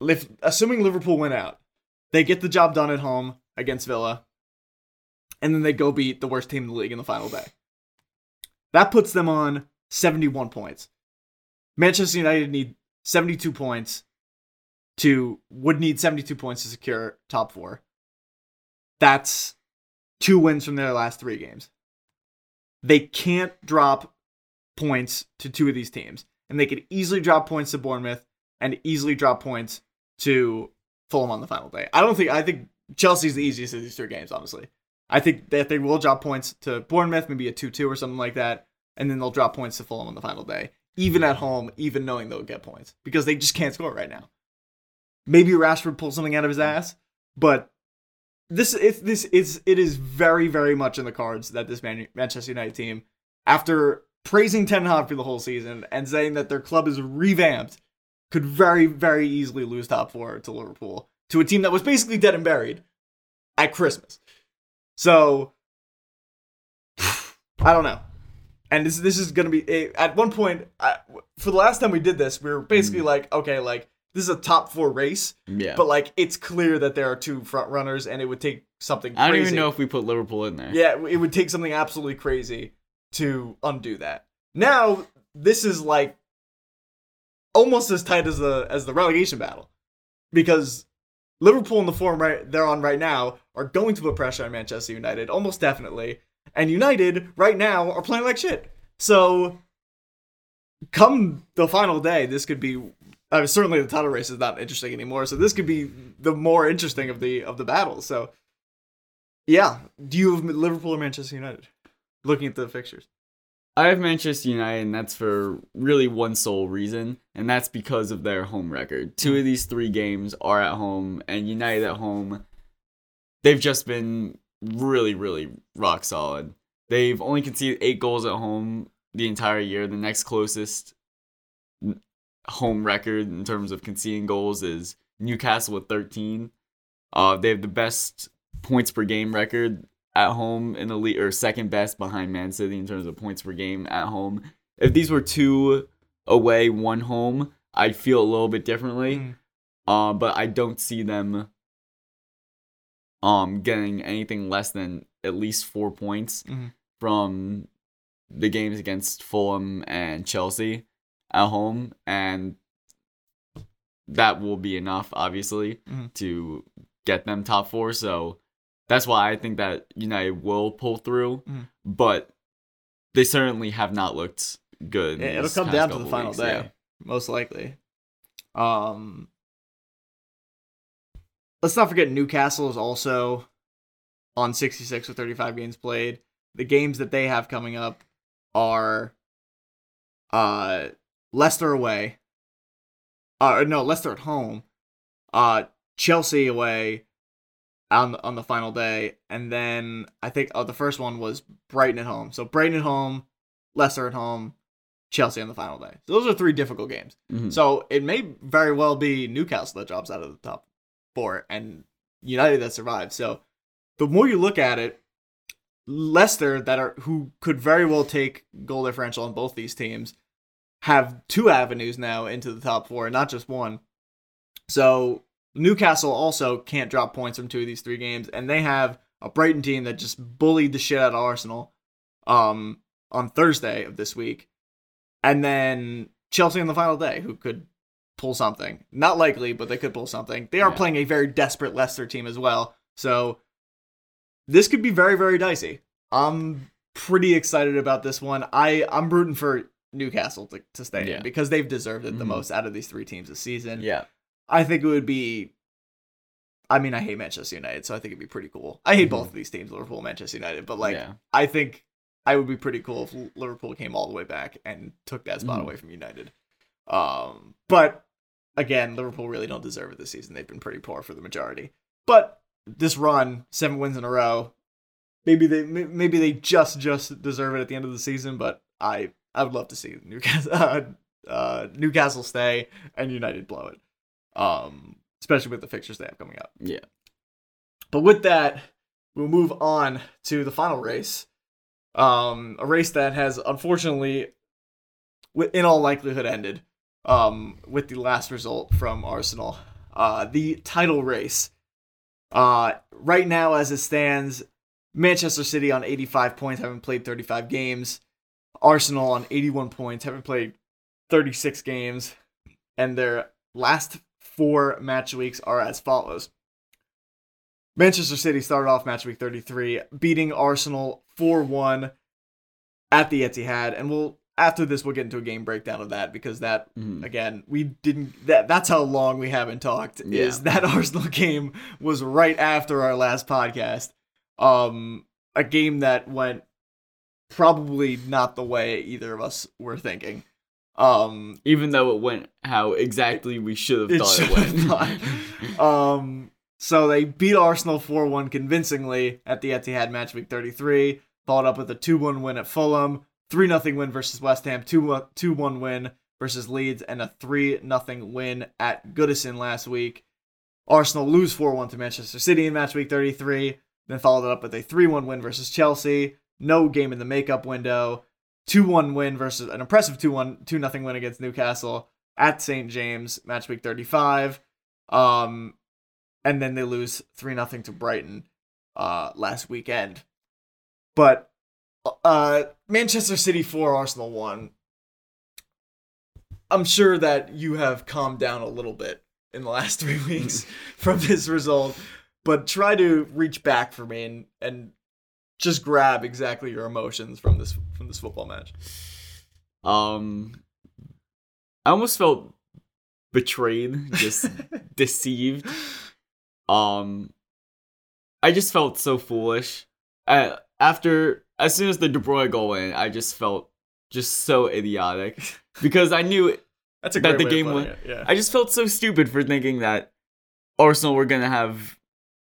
Speaker 1: if assuming Liverpool went out, they get the job done at home against Villa, and then they go beat the worst team in the league in the final day. That puts them on seventy-one points. Manchester United need 72 points to would need 72 points to secure top 4. That's two wins from their last 3 games. They can't drop points to two of these teams and they could easily drop points to Bournemouth and easily drop points to Fulham on the final day. I don't think I think Chelsea's the easiest of these three games honestly. I think that they will drop points to Bournemouth, maybe a 2-2 or something like that, and then they'll drop points to Fulham on the final day even at home, even knowing they'll get points because they just can't score right now. Maybe Rashford pulls something out of his hmm. ass, but this it's this is it is very very much in the cards that this Man- Manchester United team, after praising Ten Hag for the whole season and saying that their club is revamped, could very, very easily lose top four to Liverpool to a team that was basically dead and buried at Christmas. So I don't know. And this this is gonna be a, at one point I, for the last time we did this, we were basically
Speaker 2: Mm.
Speaker 1: like, okay, like this is a top four race,
Speaker 2: Yeah.
Speaker 1: but like it's clear that there are two front runners, and it would take something.
Speaker 2: I don't
Speaker 1: crazy.
Speaker 2: even know if we put Liverpool in there.
Speaker 1: Yeah, it would take something absolutely crazy to undo that. Now this is like almost as tight as the as the relegation battle because Liverpool in the form right they're on right now are going to put pressure on Manchester United almost definitely, and United right now are playing like shit. So come the final day, this could be. Uh, certainly, the title race is not interesting anymore. So this could be the more interesting of the of the battles. So yeah. Do you have Liverpool or Manchester United? Looking at the fixtures.
Speaker 2: I have Manchester United, and that's for really one sole reason, and that's because of their home record. Two of these three games are at home, and United at home, they've just been really, really rock solid. They've only conceded eight goals at home the entire year. The next closest home record in terms of conceding goals is Newcastle with 13. Uh, they have the best points per game record at home in the league, or second best behind Man City in terms of points per game at home. If these were two away, one home, I'd feel a little bit differently.
Speaker 1: Mm.
Speaker 2: Um, but I don't see them um getting anything less than at least four points
Speaker 1: Mhm.
Speaker 2: from the games against Fulham and Chelsea at home, and that will be enough, obviously,
Speaker 1: Mhm.
Speaker 2: to get them top four. So that's why I think that United will pull through,
Speaker 1: Mhm.
Speaker 2: but they certainly have not looked good.
Speaker 1: Yeah, it'll come down to the final
Speaker 2: weeks,
Speaker 1: day,
Speaker 2: yeah.
Speaker 1: most likely. Um, let's not forget Newcastle is also on 66 or 35 games played. The games that they have coming up are uh Leicester away. Uh no, Leicester at home. Uh Chelsea away on on the final day and then I think oh the first one was Brighton at home. So Brighton at home, Leicester at home, Chelsea on the final day. So those are three difficult games.
Speaker 2: Mhm.
Speaker 1: So it may very well be Newcastle that drops out of the top four and United that survived. So the more you look at it, Leicester that are who could very well take goal differential on both these teams have two avenues now into the top four, not just one. So Newcastle also can't drop points from two of these three games, and they have a Brighton team that just bullied the shit out of Arsenal um on Thursday of this week. And then Chelsea on the final day, who could pull something. Not likely, but they could pull something. They are
Speaker 2: Yeah.
Speaker 1: playing a very desperate Leicester team as well. So this could be very, very dicey. I'm pretty excited about this one. I, I'm rooting for Newcastle to, to stay
Speaker 2: Yeah.
Speaker 1: in because they've deserved it the
Speaker 2: Mhm.
Speaker 1: most out of these three teams this season.
Speaker 2: yeah.
Speaker 1: I think it would be. I mean, I hate Manchester United, so I think it'd be pretty cool. I hate both of these teams, Liverpool and Manchester United, but like,
Speaker 2: yeah.
Speaker 1: I think I would be pretty cool if Liverpool came all the way back and took that spot
Speaker 2: Mhm.
Speaker 1: away from United. Um, but again, Liverpool really don't deserve it this season. They've been pretty poor for the majority. But this run, seven wins in a row, maybe they maybe they just just deserve it at the end of the season. But I I would love to see Newcastle uh, uh, Newcastle stay and United blow it. Um, especially with the fixtures they have coming up.
Speaker 2: Yeah.
Speaker 1: But with that, we'll move on to the final race. Um, a race that has unfortunately, in all likelihood, ended. Um, with the last result from Arsenal. Uh, the title race. Uh, right now, as it stands, Manchester City on 85 points, haven't played 35 games. Arsenal on 81 points, haven't played 36 games. And their last four match weeks are as follows. Manchester City started off match week 33, beating Arsenal 4 1 at the Etihad. And we'll, after this, we'll get into a game breakdown of that because that,
Speaker 2: Mhm.
Speaker 1: again, we didn't, that, that's how long we haven't talked, is that Arsenal game was right after our last podcast. Um, a game that went probably not the way either of us were thinking. Um,
Speaker 2: Even though it went how exactly we should have thought it went.
Speaker 1: gone. um, so they beat Arsenal 4 1 convincingly at the Etihad match week 33, followed up with a 2 1 win at Fulham, 3 0 win versus West Ham, 2 1 win versus Leeds and a 3 0 win at Goodison last week. Arsenal lose 4 1 to Manchester City in match week 33, then followed it up with a 3 1 win versus Chelsea. No game in the makeup window. 2 1 win versus an impressive 2 1 2 0 win against Newcastle at St. James, match week 35. Um, and then they lose 3 0 to Brighton uh, last weekend. But uh, Manchester City 4, Arsenal 1. I'm sure that you have calmed down a little bit in the last three weeks from this result, but try to reach back for me and, and just grab exactly your emotions from this from this football match.
Speaker 2: Um, I almost felt betrayed, just deceived. Um, I just felt so foolish. Uh, after as soon as the De Bruyne goal went, I just felt just so idiotic because I knew
Speaker 1: That's a
Speaker 2: That the game went-
Speaker 1: Yeah.
Speaker 2: I just felt so stupid for thinking that Arsenal were gonna have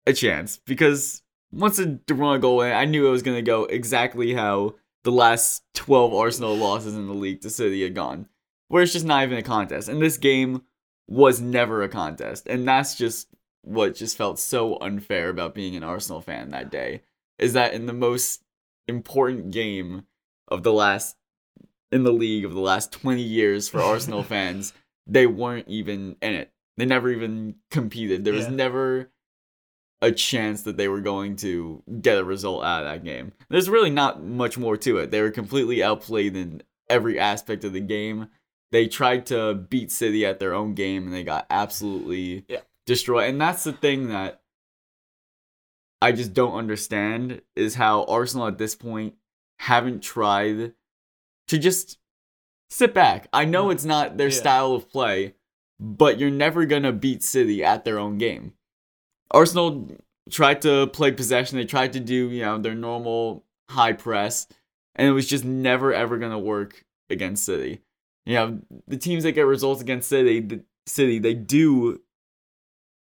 Speaker 2: a chance because once the De Bruyne goal went, I knew it was gonna go exactly how the last twelve Arsenal losses in the league to City had gone, where it's just not even a contest. And this game was never a contest, and that's just what just felt so unfair about being an Arsenal fan that day. Is that in the most important game of the last in the league of the last 20 years for Arsenal fans, they weren't even in it. They never even competed. There was never a chance that they were going to get a result out of that game. There's really not much more to it. They were completely outplayed in every aspect of the game. They tried to beat City at their own game and they got absolutely
Speaker 1: Yeah.
Speaker 2: destroyed. And that's the thing that I just don't understand is how Arsenal at this point haven't tried to just sit back. I know mm. it's not their
Speaker 1: Yeah.
Speaker 2: style of play, but you're never going to beat City at their own game. Arsenal tried to play possession. They tried to do, you know, their normal high press, and it was just never ever going to work against City. You know, the teams that get results against City, the City, they do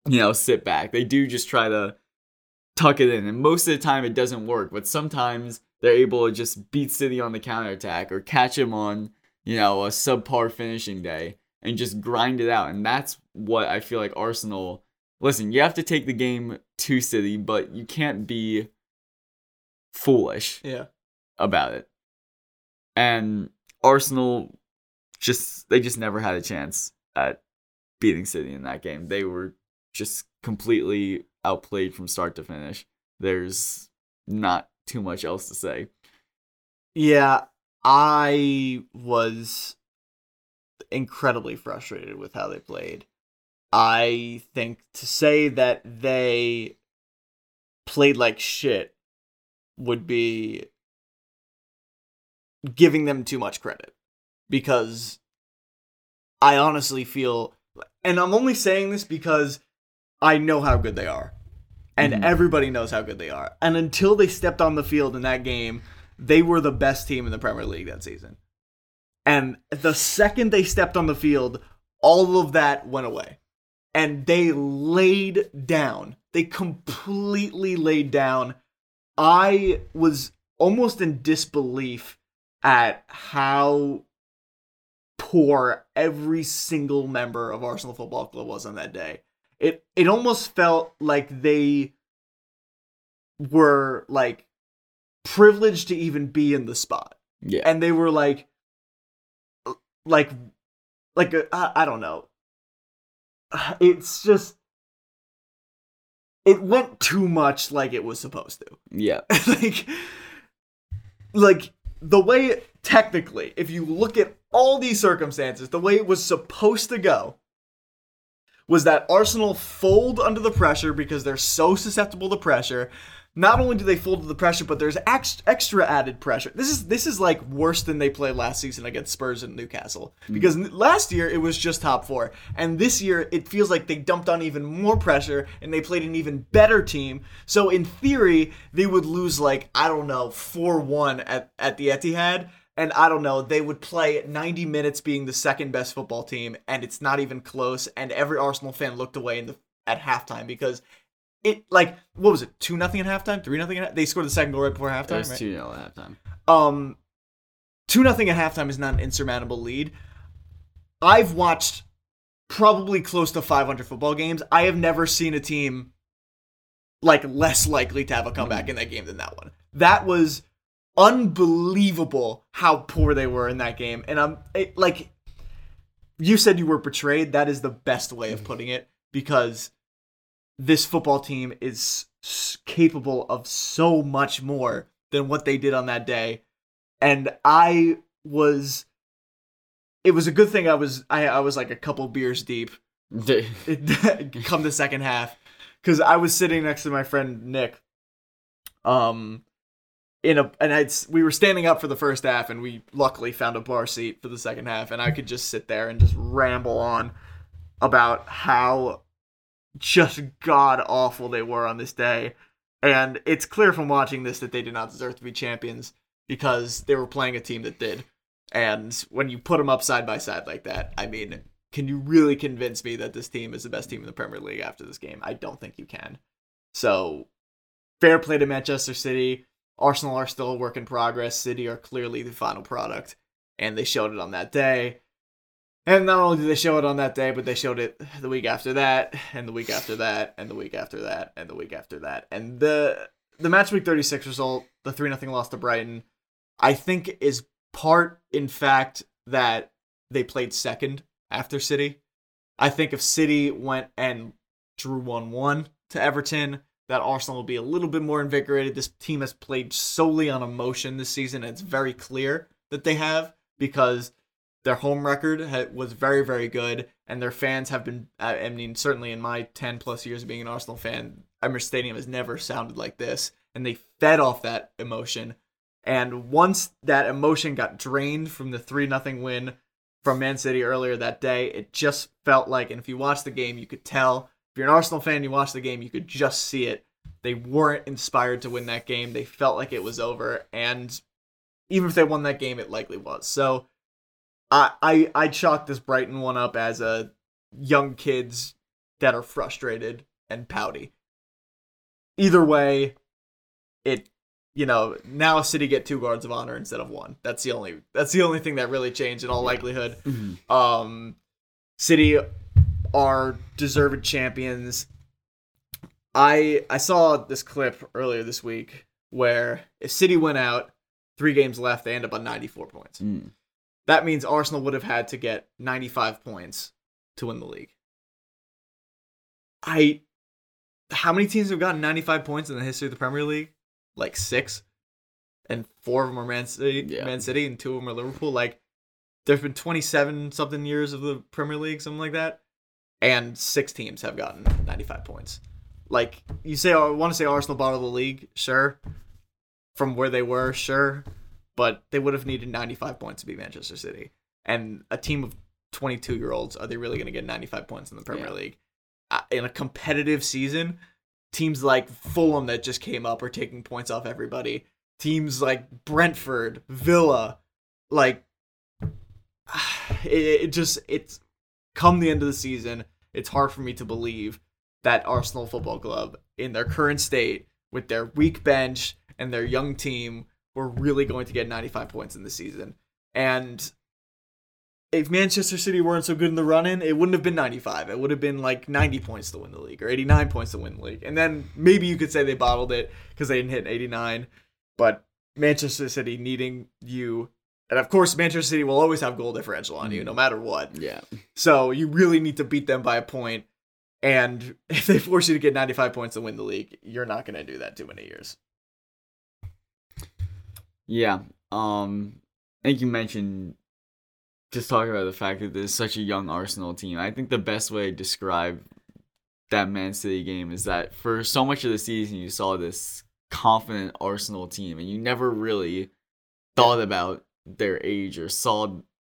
Speaker 2: you know, sit back. They do just try to tuck it in. And most of the time it doesn't work, but sometimes they're able to just beat City on the counterattack or catch him on, you know, a subpar finishing day and just grind it out. And that's what I feel like Arsenal listen, you have to take the game to City, but you can't be foolish
Speaker 1: yeah.
Speaker 2: about it. And Arsenal just they just never had a chance at beating City in that game. They were just completely outplayed from start to finish. There's not too much else to say.
Speaker 1: Yeah, I was incredibly frustrated with how they played. I think to say that they played like shit would be giving them too much credit because I honestly feel and I'm only saying this because I know how good they are. And
Speaker 2: Mhm.
Speaker 1: everybody knows how good they are. And until they stepped on the field in that game, they were the best team in the Premier League that season. And the second they stepped on the field, all of that went away. And they laid down. They completely laid down. I was almost in disbelief at how poor every single member of Arsenal Football Club was on that day. It it almost felt like they were like privileged to even be in the spot
Speaker 2: Yeah.
Speaker 1: and they were like like like a, I, I don't know it's just it went too much like it was supposed to
Speaker 2: yeah.
Speaker 1: like like the way technically if you look at all these circumstances the way it was supposed to go was that Arsenal fold under the pressure because they're so susceptible to pressure. Not only do they fold to the pressure, but there's ex- extra added pressure. This is this is like worse than they played last season against Spurs and Newcastle mm-hmm. because n- last year it was just top four, and this year it feels like they dumped on even more pressure and they played an even better team. So in theory, they would lose like I don't know four one at at the Etihad, and I don't know, they would play 90 minutes being the second best football team, and it's not even close. And every Arsenal fan looked away in the at halftime because it like what was it two nothing at halftime, three nothing at they scored the second goal right before
Speaker 2: It
Speaker 1: halftime.
Speaker 2: was 2 0 at halftime.
Speaker 1: Um, two nothing at halftime is not an insurmountable lead. I've watched probably close to 500 football games. I have never seen a team like less likely to have a comeback in that game than that one. That was unbelievable how poor they were in that game. And I'm it, like you said you were betrayed. That is the best way of putting it because this football team is s- capable of so much more than what they did on that day. And I was it was a good thing I was I, I was like a couple beers deep come the second half because I was sitting next to my friend Nick. Um, in a and I'd we were standing up for the first half, and we luckily found a bar seat for the second half, and I could just sit there and just ramble on about how just god awful they were on this day. And it's clear from watching this that they did not deserve to be champions because they were playing a team that did. And when you put them up side by side like that, I mean, can you really convince me that this team is the best team in the Premier League after this game? I don't think you can. So, fair play to Manchester City. Arsenal are still a work in progress. City are clearly the final product, and they showed it on that day. And not only did they show it on that day, but they showed it the week after that, and the week after that, and the week after that, and the week after that. And the the match week 36 result, the 3 0 loss to Brighton, I think is part in fact that they played second after City. I think if City went and drew 1 1 to Everton, that Arsenal will be a little bit more invigorated. This team has played solely on emotion this season, it's very clear that they have because their home record was very, very good, and their fans have been. Uh, I mean, certainly in my 10 plus years of being an Arsenal fan, Emirates Stadium has never sounded like this, and they fed off that emotion. And once that emotion got drained from the 3 0 win from Man City earlier that day, it just felt like, and if you watch the game, you could tell. If you're an Arsenal fan, you watch the game, you could just see it. They weren't inspired to win that game. They felt like it was over, and even if they won that game, it likely was. So, I I I chalk this Brighton one up as a young kids that are frustrated and pouty. Either way, it you know now City get two guards of honor instead of one. That's the only that's the only thing that really changed in all likelihood.
Speaker 2: Mhm.
Speaker 1: Um, City are deserved champions. I I saw this clip earlier this week where if City went out, three games left, they end up on 94 points.
Speaker 2: Mm.
Speaker 1: That means Arsenal would have had to get 95 points to win the league. I how many teams have gotten 95 points in the history of the Premier League? Like 6. And 4 of them are Man City,
Speaker 2: Yeah.
Speaker 1: Man City and 2 of them are Liverpool. Like there's been 27 something years of the Premier League, something like that. And 6 teams have gotten 95 points. Like you say I want to say Arsenal bottled the league, sure. From where they were, sure but they would have needed 95 points to beat Manchester City. And a team of 22 year olds, are they really going to get 95 points in the Premier
Speaker 2: Yeah.
Speaker 1: League? Uh, in a competitive season, teams like Fulham that just came up are taking points off everybody. Teams like Brentford, Villa, like it, it just it's come the end of the season. It's hard for me to believe that Arsenal Football Club, in their current state, with their weak bench and their young team, were really going to get 95 points in the season. And if Manchester City weren't so good in the run in, it wouldn't have been 95. It would have been like 90 points to win the league or 89 points to win the league. And then maybe you could say they bottled it because they didn't hit 89. But Manchester City needing you. And of course, Manchester City will always have goal differential on you no matter what.
Speaker 2: Yeah.
Speaker 1: So you really need to beat them by a point. And if they force you to get 95 points to win the league, you're not going to do that too many years.
Speaker 2: Yeah. Um I think you mentioned just talking about the fact that there's such a young Arsenal team. I think the best way to describe that Man City game is that for so much of the season you saw this confident Arsenal team and you never really thought about their age or saw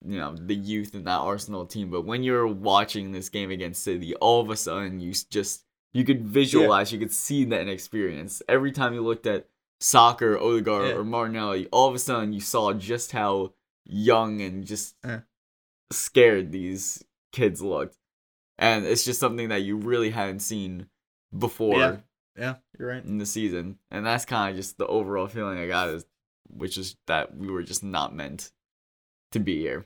Speaker 2: you know the youth in that Arsenal team but when you're watching this game against City all of a sudden you just you could visualize you could see that experience every time you looked at Saka, Odegaard,
Speaker 1: Yeah.
Speaker 2: or Martinelli, all of a sudden you saw just how young and just
Speaker 1: Yeah.
Speaker 2: scared these kids looked. And it's just something that you really hadn't seen before
Speaker 1: Yeah. Yeah, you're right.
Speaker 2: in the season. And that's kind of just the overall feeling I got is which is that we were just not meant to be here.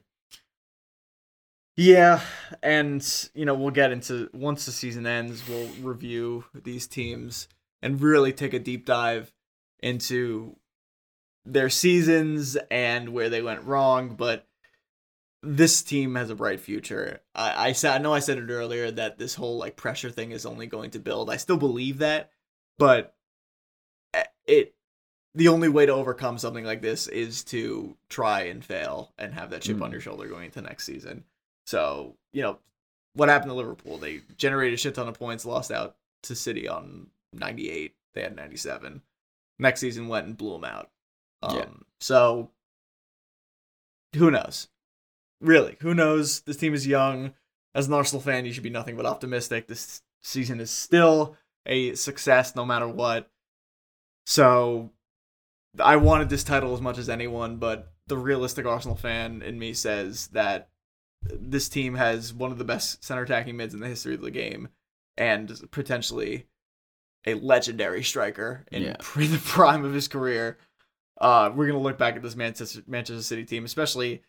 Speaker 1: Yeah, and you know we'll get into once the season ends, we'll review these teams and really take a deep dive into their seasons and where they went wrong. But this team has a bright future. I, I said I know I said it earlier that this whole like pressure thing is only going to build. I still believe that, but eh, it the only way to overcome something like this is to try and fail and have that chip
Speaker 2: Mm.
Speaker 1: on your shoulder going into next season. So, you know, what happened to Liverpool? They generated a shit ton of points, lost out to City on 98. They had 97. Next season went and blew them out. Um,
Speaker 2: Yeah.
Speaker 1: So, who knows? Really, who knows? This team is young. As an Arsenal fan, you should be nothing but optimistic. This season is still a success no matter what. So, I wanted this title as much as anyone, but the realistic Arsenal fan in me says that this team has one of the best center attacking mids in the history of the game and potentially a legendary striker in
Speaker 2: Yeah.
Speaker 1: pre- the prime of his career. Uh, we're gonna look back at this Manchester Manchester City team, especially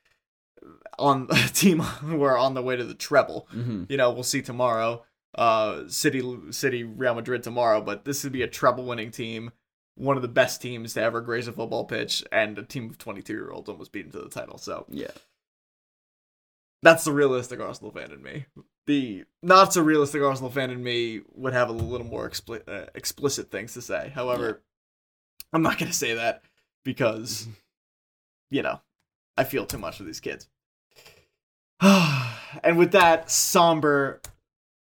Speaker 1: on a team who are on the way to the treble.
Speaker 2: hmm
Speaker 1: You know, we'll see tomorrow. Uh, City City Real Madrid tomorrow, but this would be a treble winning team, one of the best teams to ever grace a football pitch, and a team of 22 year olds almost beaten to the title. So
Speaker 2: Yeah.
Speaker 1: that's the realistic Arsenal fan in me. The not so realistic Arsenal fan in me would have a little more expli- uh, explicit things to say. However, I'm not going to say that because, you know, I feel too much for these kids. and with that somber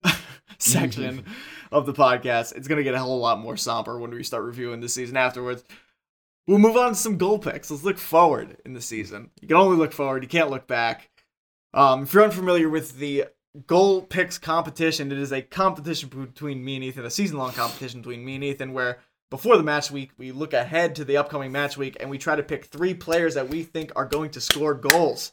Speaker 1: section of the podcast, it's going to get a whole lot more somber when we start reviewing the season afterwards. We'll move on to some goal picks. Let's look forward in the season. You can only look forward, you can't look back. Um, if you're unfamiliar with the goal picks competition, it is a competition between me and Ethan, a season long competition between me and Ethan, where before the match week, we look ahead to the upcoming match week and we try to pick three players that we think are going to score goals.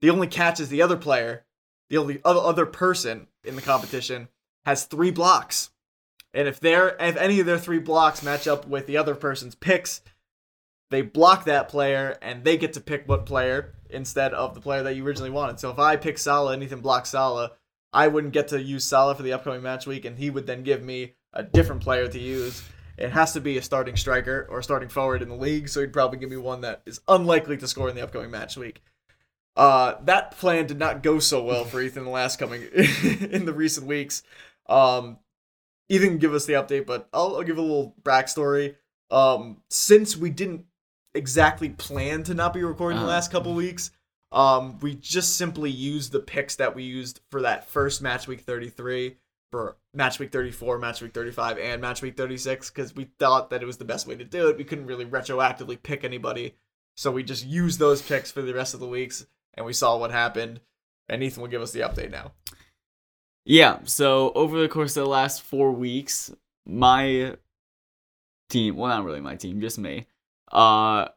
Speaker 1: The only catch is the other player, the only other, other person in the competition has three blocks. And if they're if any of their three blocks match up with the other person's picks, they block that player and they get to pick what player instead of the player that you originally wanted. So if I pick Salah and Ethan blocks Salah, I wouldn't get to use Salah for the upcoming match week, and he would then give me a different player to use. It has to be a starting striker or starting forward in the league, so he'd probably give me one that is unlikely to score in the upcoming match week. Uh, that plan did not go so well for Ethan the last coming in the recent weeks. Um, Ethan can give us the update, but I'll, I'll give a little backstory. Um, since we didn't exactly plan to not be recording the
Speaker 2: Uh-huh.
Speaker 1: last couple weeks, um, we just simply used the picks that we used for that first match week 33, for match week 34, match week 35, and match week 36 because we thought that it was the best way to do it. We couldn't really retroactively pick anybody, so we just used those picks for the rest of the weeks, and we saw what happened. And Ethan will give us the update now.
Speaker 2: Yeah, so over the course of the last four weeks, my team, well, not really my team, just me, uh,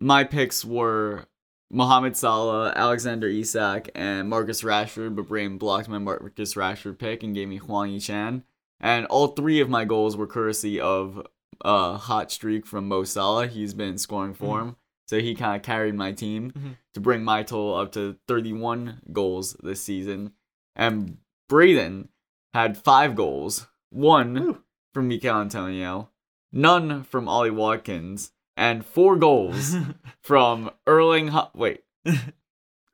Speaker 2: my picks were Mohamed Salah, Alexander Isak, and Marcus Rashford, but Brayden blocked my Marcus Rashford pick and gave me Hwang Hee-chan. And all three of my goals were courtesy of a hot streak from Mo Salah. He's been in scoring form, so he kind of carried my team
Speaker 1: Mhm.
Speaker 2: to bring my total up to 31 goals this season. And Brayden had five goals, one
Speaker 1: Woo.
Speaker 2: from Michail Antonio, none from Ollie Watkins, and four goals from Erling. Ha- Wait,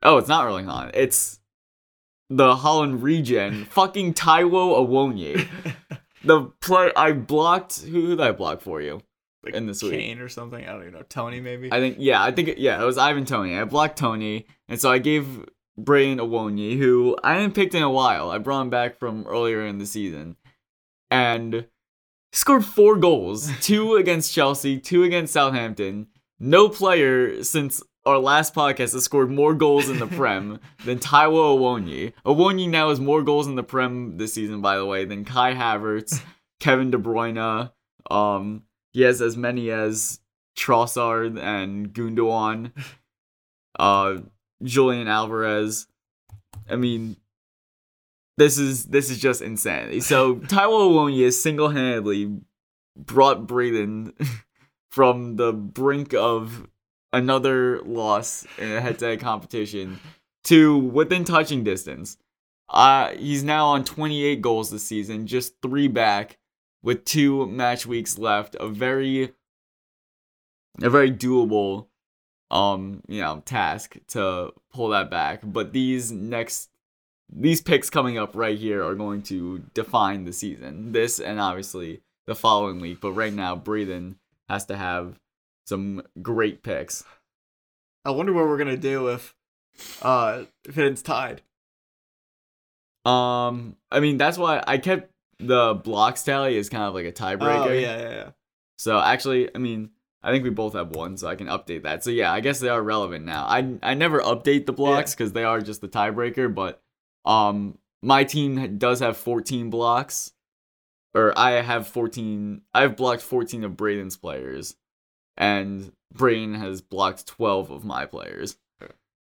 Speaker 2: oh, it's not Erling Haaland. It's the Haaland regen. fucking Taiwo Awoniyi. The play I blocked. Who did I block for you?
Speaker 1: Like
Speaker 2: in this week.
Speaker 1: Kane or something. I don't even know. Toney maybe.
Speaker 2: I think yeah, I think yeah, it was Ivan Toney. I blocked Toney, and so I gave Brayden Awoniyi, who I hadn't picked in a while. I brought him back from earlier in the season, and scored four goals: two against Chelsea, two against Southampton. No player since our last podcast has scored more goals in the Prem than Taiwo Awoniyi. Awoniyi now has more goals in the Prem this season, by the way, than Kai Havertz, Kevin De Bruyne. Um, he has as many as Trossard and Gundogan, uh, Julian Alvarez. I mean, this is this is just insanity. So Taiwo Awoniyi has single-handedly brought Brayden from the brink of another loss in a head-to-head competition to within touching distance. Uh, he's now on 28 goals this season, just three back with two match weeks left. A very, a very doable, um, you know, task to pull that back. But these next, these picks coming up right here are going to define the season. This and obviously the following week. But right now, Brayden has to have some great picks.
Speaker 1: I wonder what we're gonna do if uh if it's tied.
Speaker 2: Um, I mean that's why I kept the blocks tally as kind of like a tiebreaker.
Speaker 1: Oh yeah, yeah, yeah.
Speaker 2: So actually, I mean, I think we both have one, so I can update that. So yeah, I guess they are relevant now. I I never update the blocks because they are just the tiebreaker, but um, my team does have 14 blocks, or I have 14. I've blocked 14 of Brayden's players, and Brayden has blocked 12 of my players.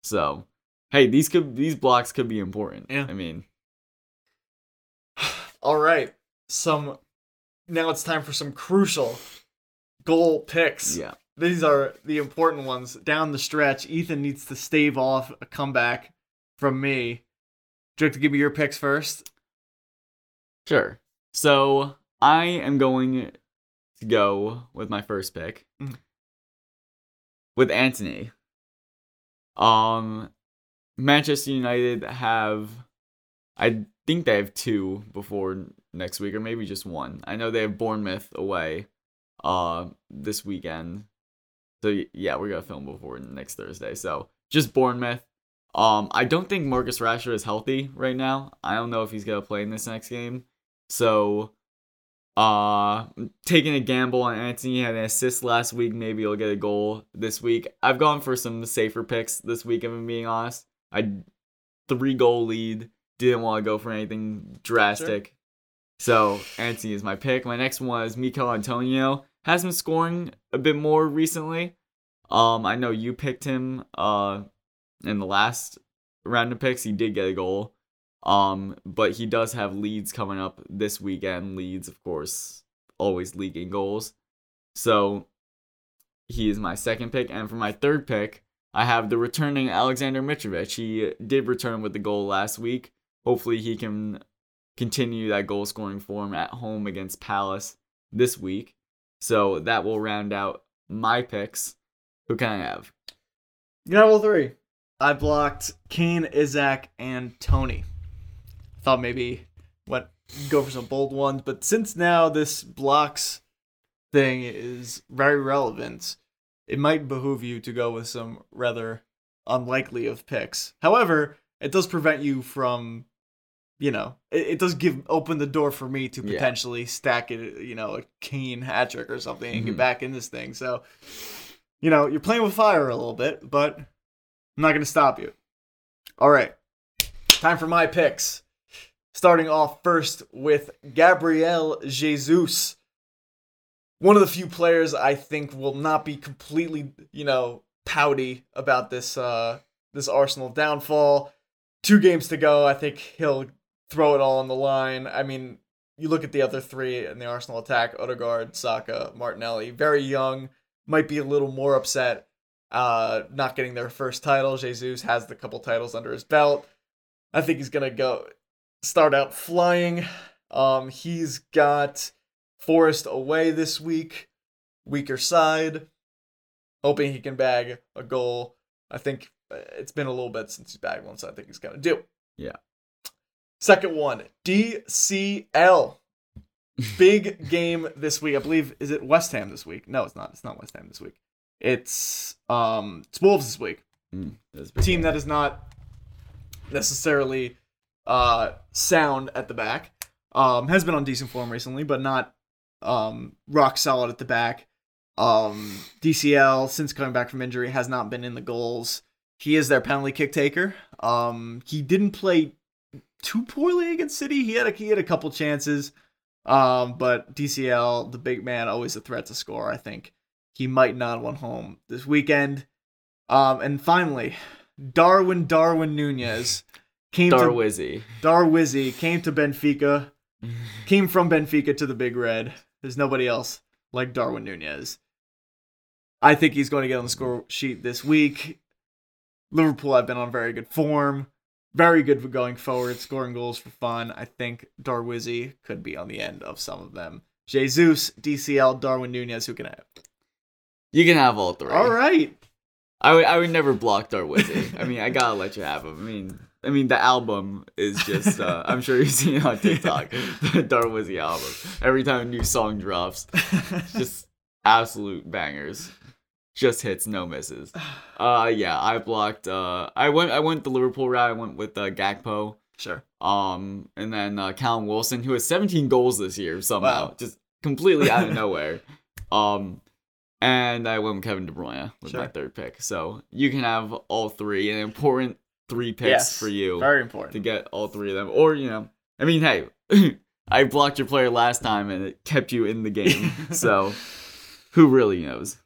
Speaker 2: So, hey, these could these blocks could be important.
Speaker 1: Yeah.
Speaker 2: I mean,
Speaker 1: All right. Some now it's time for some crucial goal picks.
Speaker 2: yeah.
Speaker 1: These are the important ones down the stretch. Ethan needs to stave off a comeback from me. Do you have to give me your picks first?
Speaker 2: Sure. So I am going to go with my first pick
Speaker 1: Mhm.
Speaker 2: with Antony. Um, Manchester United have, I think they have two before next week, or maybe just one. I know they have Bournemouth away, uh, this weekend. So yeah, we're gonna film before next Thursday. So just Bournemouth. Um, I don't think Marcus Rashford is healthy right now. I don't know if he's gonna play in this next game. So, uh, taking a gamble on Antony He had an assist last week. Maybe he'll get a goal this week. I've gone for some safer picks this week. If I'm being honest, I three goal lead. Didn't want to go for anything drastic. So Antony is my pick. My next one is Mikel Antonio. Has been scoring a bit more recently. Um, I know you picked him uh in the last round of picks. He did get a goal. Um, but he does have Leeds coming up this weekend. Leeds, of course, always leaking goals. So he is my second pick. And for my third pick, I have the returning Alexander Mitrovic. He did return with the goal last week. Hopefully, he can continue that goal scoring form at home against Palace this week. So that will round out my picks. Who can I have?
Speaker 1: You have all three. I blocked Kane, Isak, and Tony. I thought maybe went go for some bold ones, but since now this blocks thing is very relevant, it might behoove you to go with some rather unlikely of picks. However, it does prevent you from, you know, it, it does give open the door for me to
Speaker 2: Yeah.
Speaker 1: potentially stack it, you know, a Kane hat trick or something and get
Speaker 2: Mhm.
Speaker 1: back in this thing. So, you know, you're playing with fire a little bit, but I'm not going to stop you. All right. Time for my picks. Starting off first with Gabriel Jesus. One of the few players I think will not be completely, you know, pouty about this uh this Arsenal downfall. Two games to go. I think he'll throw it all on the line. I mean, you look at the other three in the Arsenal attack, Odegaard, Saka, Martinelli, very young, might be a little more upset uh not getting their first title. Jesus has the couple titles under his belt. I think he's gonna go start out flying. Um he's got Forest away this week, weaker side. Hoping he can bag a goal. I think uh, it's been a little bit since he's bagged one, so I think he's gonna do.
Speaker 2: Yeah.
Speaker 1: Second one, DCL. Big game this week. I believe is it West Ham this week? No, it's not. It's not West Ham this week. It's um it's Wolves this week.
Speaker 2: Mm,
Speaker 1: team that is not necessarily uh sound at the back. Um has been on decent form recently, but not um rock solid at the back. Um DCL since coming back from injury has not been in the goals. He is their penalty kick taker. Um he didn't play too poorly against City. He had a he had a couple chances. Um but DCL, the big man, always a threat to score, I think. He might not want home this weekend. Um and finally, Darwin Darwin Nunez came to
Speaker 2: Darwizzy.
Speaker 1: Darwizzy came to Benfica, came from Benfica to the Big Red. There's nobody else like Darwin Nunez. I think he's going to get on the score sheet this week. Liverpool have been on very good form, very good for going forward, scoring goals for fun. I think Darwizzi could be on the end of some of them. Jesus, DCL, Darwin Nunez, who can I have?
Speaker 2: You can have all three.
Speaker 1: All right.
Speaker 2: I would I would never block Darwizzi. I mean, I gotta let you have him. I mean, I mean the album is just. Uh, I'm sure you've seen it on TikTok. The Darwizzi album. Every time a new song drops, just absolute bangers. Just hits, no misses. Uh, yeah, I blocked. Uh, I went. I went the Liverpool route. I went with uh, Gakpo.
Speaker 1: Sure.
Speaker 2: Um, and then uh, Callum Wilson, who has 17 goals this year somehow,
Speaker 1: Wow.
Speaker 2: just completely out of nowhere. Um, and I went with Kevin De Bruyne with my third pick. So you can have all three, an important three picks
Speaker 1: Yes,
Speaker 2: for you
Speaker 1: Very important to
Speaker 2: get all three of them. Or you know, I mean, hey, I blocked your player last time and it kept you in the game. so who really knows?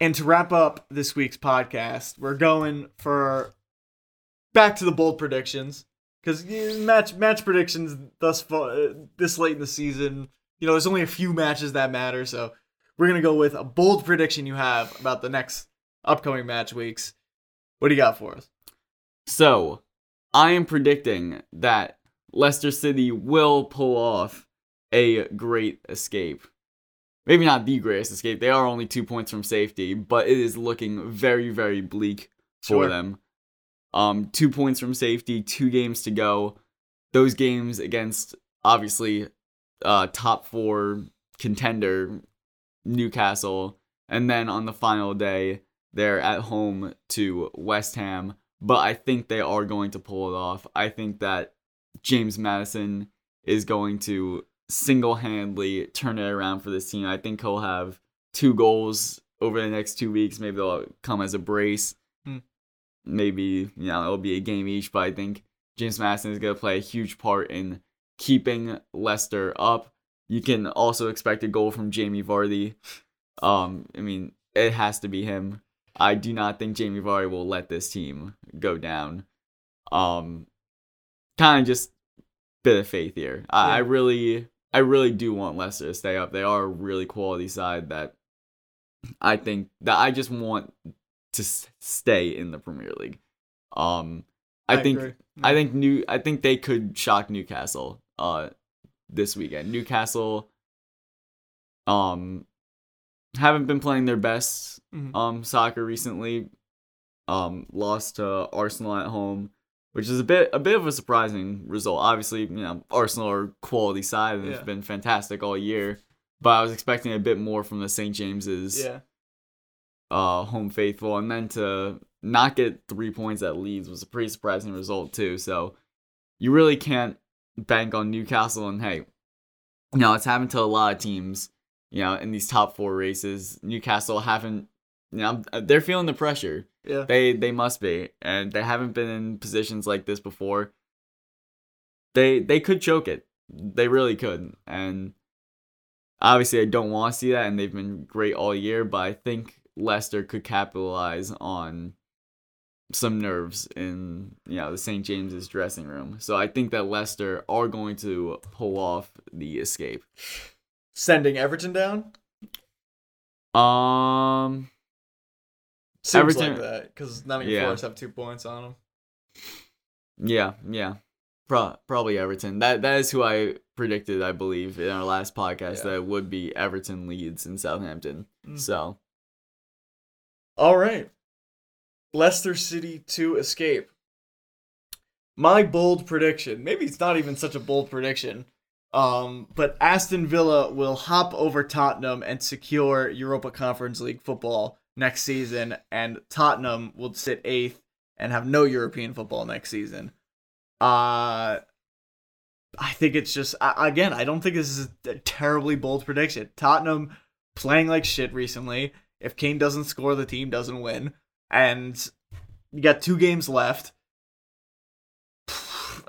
Speaker 1: And to wrap up this week's podcast, we're going for back to the bold predictions because match match predictions thus far uh, this late in the season. You know, there's only a few matches that matter, so we're gonna go with a bold prediction you have about the next upcoming match weeks. What do you got for us?
Speaker 2: So, I am predicting that Leicester City will pull off a great escape. Maybe not the greatest escape. They are only two points from safety, but it is looking very, very bleak for
Speaker 1: Sure.
Speaker 2: them. Um, two points from safety, two games to go. Those games against obviously uh, top four contender Newcastle, and then on the final day they're at home to West Ham. But I think they are going to pull it off. I think that James Maddison is going to single-handedly turn it around for this team. I think he'll have two goals over the next two weeks. Maybe they'll come as a brace.
Speaker 1: Hmm.
Speaker 2: Maybe you know it'll be a game each. But I think James Maddison is going to play a huge part in keeping Leicester up. You can also expect a goal from Jamie Vardy. Um, I mean, it has to be him. I do not think Jamie Vardy will let this team go down. Um, kind of just bit of faith here. I, I really, I really do want Leicester to stay up. They are a really quality side that I think that I just want to s- stay in the Premier League. Um, I, think
Speaker 1: agree.
Speaker 2: I think new I think they could shock Newcastle uh this weekend. Newcastle um haven't been playing their best
Speaker 1: Mhm.
Speaker 2: um soccer recently. Um lost to Arsenal at home, which is a bit a bit of a surprising result. Obviously, you know, Arsenal are quality side and
Speaker 1: Yeah.
Speaker 2: they've been fantastic all year. But I was expecting a bit more from the St. James's
Speaker 1: yeah,
Speaker 2: uh, home faithful, and then to not get three points at Leeds was a pretty surprising result too. So you really can't bank on Newcastle. And hey, you know it's happened to a lot of teams. You know, in these top four races, Newcastle haven't. You know, they're feeling the pressure.
Speaker 1: Yeah.
Speaker 2: They they must be, and they haven't been in positions like this before. They they could choke it. They really could, and obviously I don't want to see that, and they've been great all year. But I think Leicester could capitalize on some nerves in you know the St James's dressing room. So I think that Leicester are going to pull off the escape.
Speaker 1: Sending Everton down
Speaker 2: Um,
Speaker 1: seems
Speaker 2: Everton-
Speaker 1: like that because none of your
Speaker 2: Yeah.
Speaker 1: fours have two points on them.
Speaker 2: Yeah, yeah. Pro- probably Everton. That that is who I predicted, I believe, in our last podcast
Speaker 1: Yeah.
Speaker 2: that it would be Everton, Leeds, and Southampton.
Speaker 1: Mm.
Speaker 2: So
Speaker 1: All right. Leicester City to escape. My bold prediction, maybe it's not even such a bold prediction, um, but Aston Villa will hop over Tottenham and secure Europa Conference League football next season, and Tottenham will sit eighth and have no European football next season. Uh, I think it's just, again, I don't think this is a terribly bold prediction. Tottenham playing like shit recently. If Kane doesn't score, the team doesn't win. And you got two games left.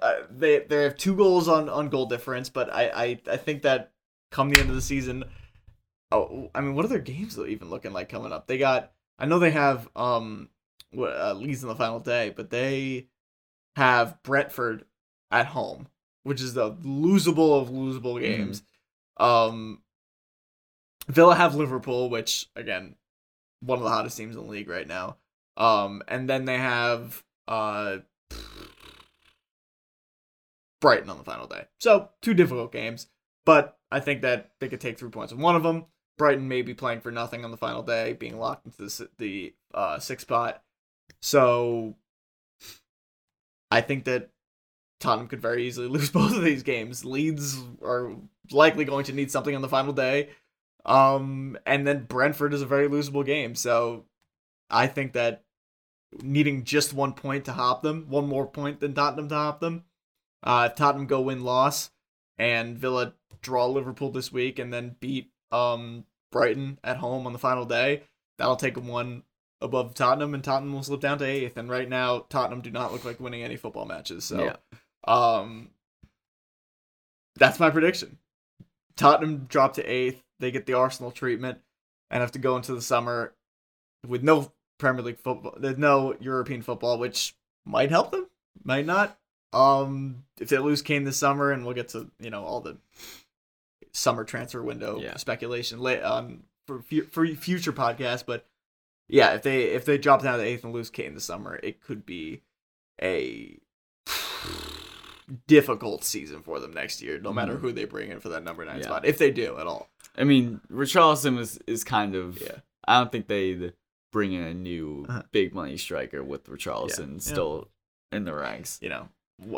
Speaker 1: Uh, they they have two goals on, on goal difference, but I, I, I think that come the end of the season, oh, I mean, what are their games even looking like coming up? They got, I know they have um, uh, Leeds in the final day, but they have Brentford at home, which is the losable of losable games. Um, Villa have Liverpool, which again, one of the hottest teams in the league right now. Um, and then they have uh Brighton on the final day. So two difficult games, but I think that they could take three points in one of them. Brighton may be playing for nothing on the final day, being locked into the the uh, sixth spot. So I think that Tottenham could very easily lose both of these games. Leeds are likely going to need something on the final day. Um, and then Brentford is a very losable game. So I think that needing just one point to hop them, one more point than Tottenham to hop them. Uh, if Tottenham go win loss and Villa draw Liverpool this week and then beat um Brighton at home on the final day, that'll take them one above Tottenham, and Tottenham will slip down to eighth. And right now, Tottenham do not look like winning any football matches. So,
Speaker 2: Yeah.
Speaker 1: um, that's my prediction. Tottenham drop to eighth. They get the Arsenal treatment and have to go into the summer with no Premier League football. There's no European football, which might help them, might not. Um, if they lose Kane this summer, and we'll get to you know all the summer transfer window
Speaker 2: Yeah.
Speaker 1: speculation late on for for future podcasts, but yeah, if they if they drop down to eighth and lose Kane this summer, it could be a difficult season for them next year, no matter
Speaker 2: Mhm.
Speaker 1: who they bring in for that number nine
Speaker 2: Yeah.
Speaker 1: spot, if they do at all.
Speaker 2: I mean, Richarlison is is kind of.
Speaker 1: Yeah.
Speaker 2: I don't think they'd bring in a new
Speaker 1: Uh-huh.
Speaker 2: big money striker with Richarlison
Speaker 1: Yeah.
Speaker 2: still in the ranks.
Speaker 1: You know,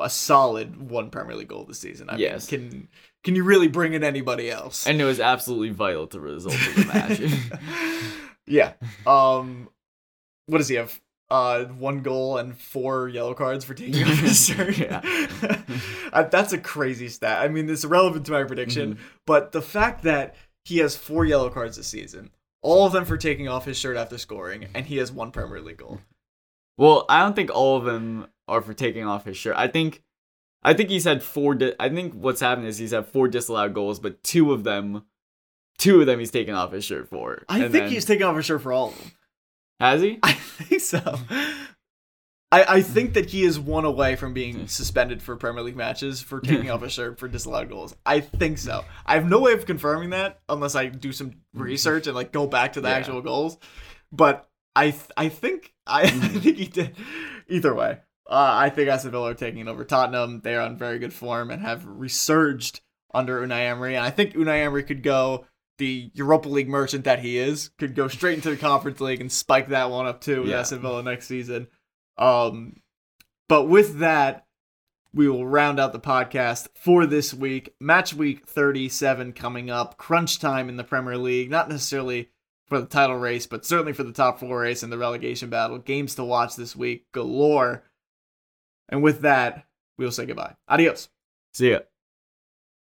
Speaker 1: a solid one Premier League goal this season. I
Speaker 2: Yes.
Speaker 1: mean, can can you really bring in anybody else?
Speaker 2: And it was absolutely vital to the result of the match.
Speaker 1: yeah. Um, what does he have? Uh, one goal and four yellow cards for taking off his shirt.
Speaker 2: Yeah.
Speaker 1: Uh, That's a crazy stat. I mean, it's irrelevant to my prediction,
Speaker 2: Mm-hmm.
Speaker 1: but the fact that he has four yellow cards this season, all of them for taking off his shirt after scoring, and he has one Premier League goal.
Speaker 2: Well, I don't think all of them are for taking off his shirt. I think, I think he's had four. Di- I think what's happened is he's had four disallowed goals, but two of them, two of them he's taken off his shirt for.
Speaker 1: I think
Speaker 2: then-
Speaker 1: he's taking off his shirt for all of them.
Speaker 2: has he?
Speaker 1: I think so. I, I think that he is one away from being hmm. suspended for Premier League matches for taking off a shirt for disallowed goals. I think so. I have no way of confirming that unless I do some hmm. research and like go back to the
Speaker 2: Yeah.
Speaker 1: actual goals. But I th- I think I, I hmm. think he did. Either way, uh, I think Aston Villa are taking over Tottenham. They are on very good form and have resurged under Unai Emery. And I think Unai Emery could go the Europa League merchant that he is, could go straight into the Conference League and spike that one up too with
Speaker 2: Yeah.
Speaker 1: Aston Villa next season. Um, but with that, we will round out the podcast for this week. Match week 37 coming up. Crunch time in the Premier League. Not necessarily for the title race, but certainly for the top four race and the relegation battle. Games to watch this week galore. And with that, we will say goodbye. Adios.
Speaker 2: See ya.